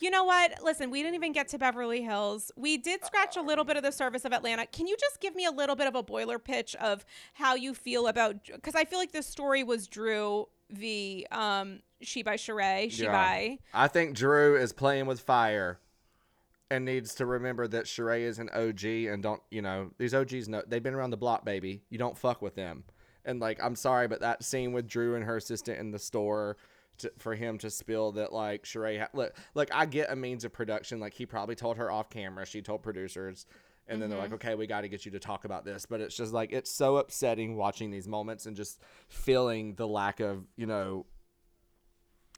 You know what? Listen, we didn't even get to Beverly Hills. We did scratch a little bit of the surface of Atlanta. Can you just give me a little bit of a boiler pitch of how you feel about? Because I feel like this story was Drew v. Um, she by Sheree. She by. I think Drew is playing with fire and needs to remember that Sheree is an OG and don't, you know, these OGs know they've been around the block, baby. You don't fuck with them. And like, I'm sorry, but that scene with Drew and her assistant in the store to, for him to spill that like Sheree, ha- look, look, I get a means of production. Like he probably told her off camera. She told producers. And then they're like, mm-hmm. okay, we got to get you to talk about this. But it's just like, it's so upsetting watching these moments and just feeling the lack of, you know,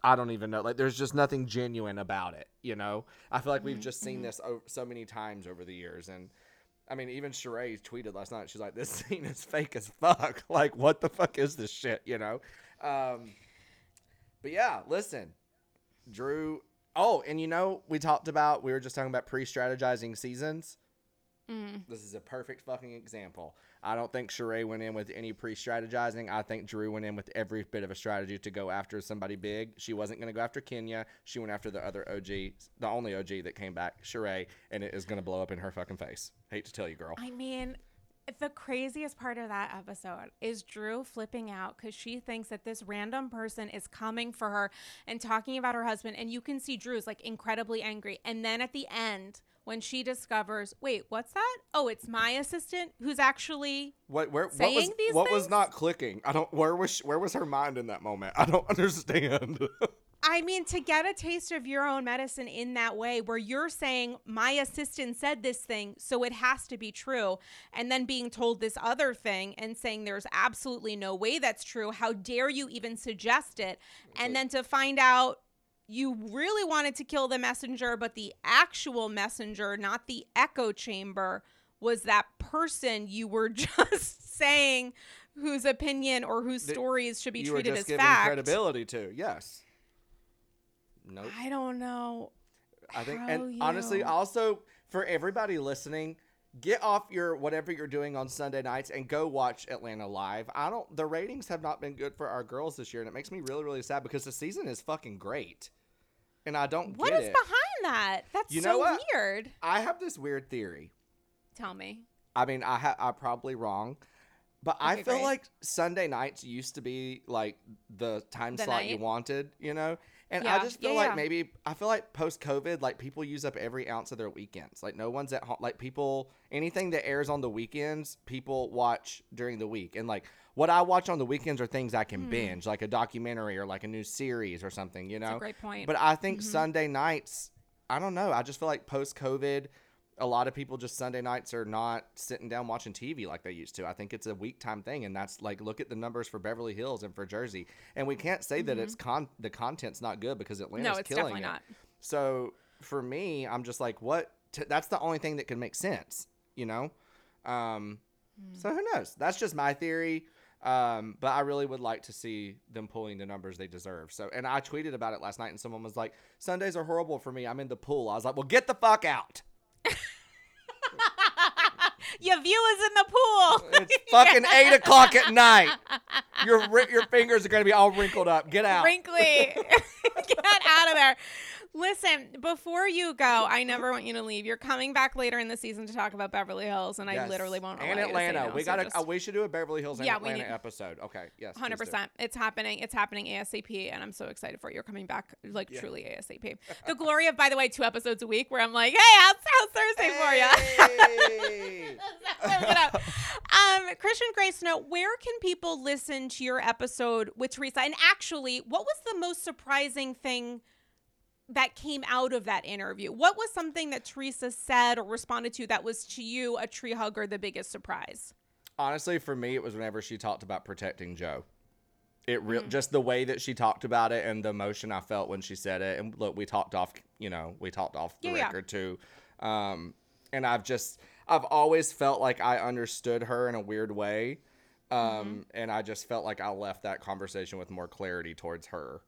I don't even know. Like, there's just nothing genuine about it. You know, I feel like we've mm-hmm. just seen mm-hmm. this o- so many times over the years, and I mean, even Sheree tweeted last night. She's like, "This (laughs) scene is fake as fuck. (laughs) Like, what the fuck is this shit?" You know. Um, but yeah, listen, Drew. Oh, and you know, we talked about we were just talking about pre-strategizing seasons. Mm. This is a perfect fucking example. I don't think Sheree went in with any pre-strategizing. I think Drew went in with every bit of a strategy to go after somebody big. She wasn't going to go after Kenya. She went after the other OG, the only OG that came back, Sheree, and it is going to blow up in her fucking face. Hate to tell you, girl. I mean, the craziest part of that episode is Drew flipping out because she thinks that this random person is coming for her and talking about her husband. And you can see Drew's like incredibly angry. And then at the end, when she discovers, wait, what's that? Oh, it's my assistant who's actually. What where what was Saying these what was not clicking? I don't where was where was her mind in that moment? I don't (laughs) understand. (laughs) I mean, to get a taste of your own medicine in that way, where you're saying, my assistant said this thing, so it has to be true, and then being told this other thing and saying there's absolutely no way that's true. How dare you even suggest it? And then to find out you really wanted to kill the messenger, but the actual messenger, not the echo chamber, was that person you were (laughs) just saying whose opinion or whose stories should be you were treated just as giving fact. credibility to. Yes. Nope. I don't know. I think, and honestly, also for everybody listening, get off your whatever you're doing on Sunday nights and go watch Atlanta live. I don't. The ratings have not been good for our girls this year, and it makes me really, really sad because the season is fucking great, and I don't What is it. behind that? That's You so know what? weird. I have this weird theory. Tell me. I mean, I ha- I'm probably wrong, but I feel great. like Sunday nights used to be like the time The slot you wanted, you know. And I just feel yeah, like yeah. maybe I feel like post COVID, like people use up every ounce of their weekends. Like no one's at home. Like people, anything that airs on the weekends, people watch during the week. And like what I watch on the weekends are things I can binge, like a documentary or like a new series or something, you. That's know. a great point. But I think Mhm. Sunday nights, I don't know. I just feel like post COVID, a lot of people just Sunday nights are not sitting down watching TV like they used to. I think it's a week time thing, and that's like look at the numbers for Beverly Hills and for Jersey, and we can't say that it's con the content's not good because Atlanta's Mm-hmm. no, it's killing definitely it. not. So for me, I'm just like, what? T- that's the only thing that can make sense, you know. Um, Hmm. So who knows? That's just my theory. Um, but I really would like to see them pulling the numbers they deserve. So, and I tweeted about it last night, and someone was like, "Sundays are horrible for me. I'm in the pool." I was like, "Well, get the fuck out! (laughs) Your view is in the pool. It's (laughs) fucking eight o'clock at night. Your your fingers are gonna be all wrinkled up. Get out." Wrinkly. (laughs) Get out of there. Listen, before you go, I never want you to leave. You're coming back later in the season to talk about Beverly Hills, and I literally won't. And allow you to say Atlanta. no, we so gotta. just- uh, we should do a Beverly Hills and Yeah, Atlanta need- episode. Okay. Yes. hundred percent. It's happening. It's happening ASAP, and I'm so excited for it. You're coming back like Yeah. truly ASAP. (laughs) The glory of, by the way, two episodes a week, where I'm like, hey, how's, how's Thursday for you? (laughs) Um, Christian Gray Snow, where can people listen to your episode with Teresa? And actually, what was the most surprising thing that came out of that interview? What was something that Teresa said or responded to that was to you a tree hugger the biggest surprise? Honestly, for me, it was whenever she talked about protecting Joe. It Mm. real just the way that she talked about it and the emotion I felt when she said it. And look, we talked off, you know, we talked off the Yeah, yeah. record too. Um, and I've just, I've always felt like I understood her in a weird way. Um, Mm-hmm. and I just felt like I left that conversation with more clarity towards her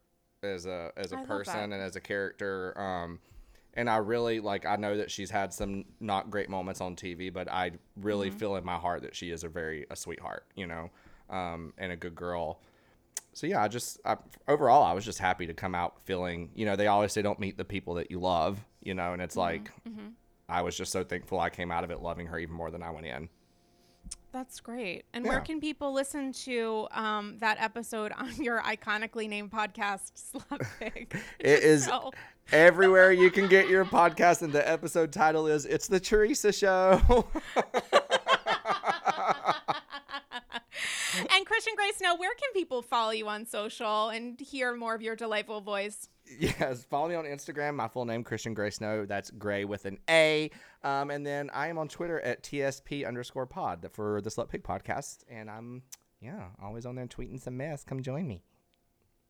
as a as a I person and as a character. Um, and I really like I know that she's had some not great moments on TV, but I really Mm-hmm. feel in my heart that she is a very a sweetheart, you know, um, and a good girl. So yeah, I just I, overall I was just happy to come out feeling, you know, they always say don't meet the people that you love, you know, and it's like I was just so thankful I came out of it loving her even more than I went in. That's great. And where can people listen to um, that episode on (laughs) your iconically named podcast, Slut (laughs) Pig? It is So- everywhere you can get your podcast, and the episode title is "It's the Teresa Show." (laughs) and Christian Gray Snow, where can people follow you on social and hear more of your delightful voice? Yes, follow me on Instagram. My full name Christian Gray Snow. That's Gray with an A. Um, and then I am on Twitter at TSP underscore Pod for the Slut Pig podcast, and I'm yeah always on there tweeting some mess. Come join me.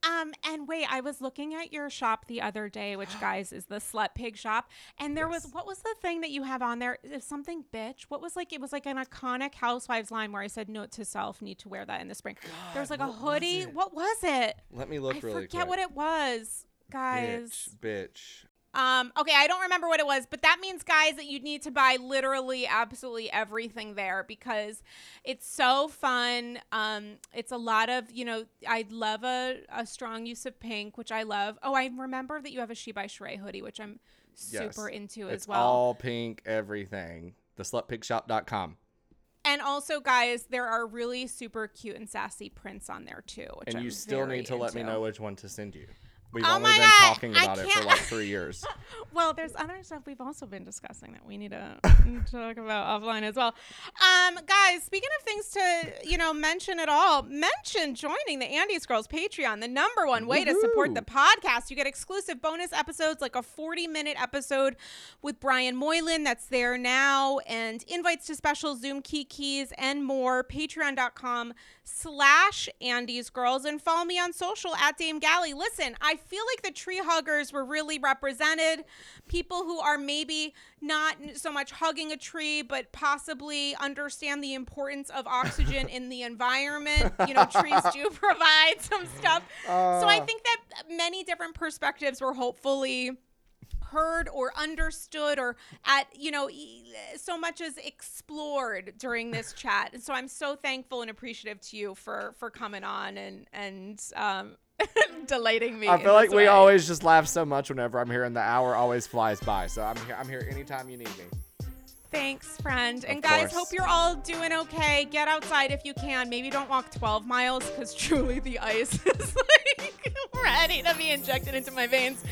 Um, and wait, I was looking at your shop the other day, which (gasps) guys is the Slut Pig shop, and there was what was the thing that you have on there? Is something bitch? What was like? It was like an iconic Housewives line where I said, "Note to self: need to wear that in the spring." there was like a what was hoodie. What was it? Let me look I really forget quick. what it was, guys. Bitch, bitch. Um, okay, I don't remember what it was, but that means, guys, that you need to buy literally absolutely everything there because it's so fun. Um, it's a lot of, you know, I love a, a strong use of pink, which I love. Oh, I remember that you have a She by Sheree hoodie, which I'm Yes. super into It's as well. all pink, everything. TheSlutPigShop.com. and also, guys, there are really super cute and sassy prints on there too. Which And I'm you still very need to let me know which one to send you. We've Oh only my been God, talking I about it for like three years. (laughs) Well, there's other stuff we've also been discussing that we need to (laughs) talk about offline as well. Um, guys, speaking of things to you know mention at all, mention joining the Andy's Girls Patreon, the number one way to support the podcast. You get exclusive bonus episodes, like a 40 minute episode with Brian Moylan that's there now, and invites to special Zoom key keys and more. Patreon.com slash Andy's Girls and follow me on social at Dame Galley. Listen, I feel like the tree huggers were really represented. People who are maybe not so much hugging a tree, but possibly understand the importance of oxygen in the environment. You know, trees do (laughs) provide some stuff. so I Uh. think that many different perspectives were hopefully heard or understood or at you know so much as explored during this (laughs) chat and so i'm so thankful and appreciative to you for for coming on and and um (laughs) delighting me I feel like we way. always just laugh so much whenever I'm here, and the hour always flies by. So I'm here. I'm here anytime you need me. Thanks friend. And Of guys course. hope you're all doing okay. Get outside if you can. Maybe don't walk 12 miles because (laughs) truly the ice (laughs) is like (laughs) ready to be injected into my veins.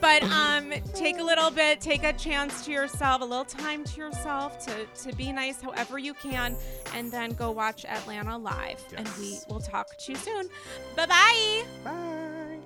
But um take a little bit take a chance to yourself a little time to yourself to to be nice however you can and then go watch atlanta live. And we will talk to you soon. Bye bye Bye.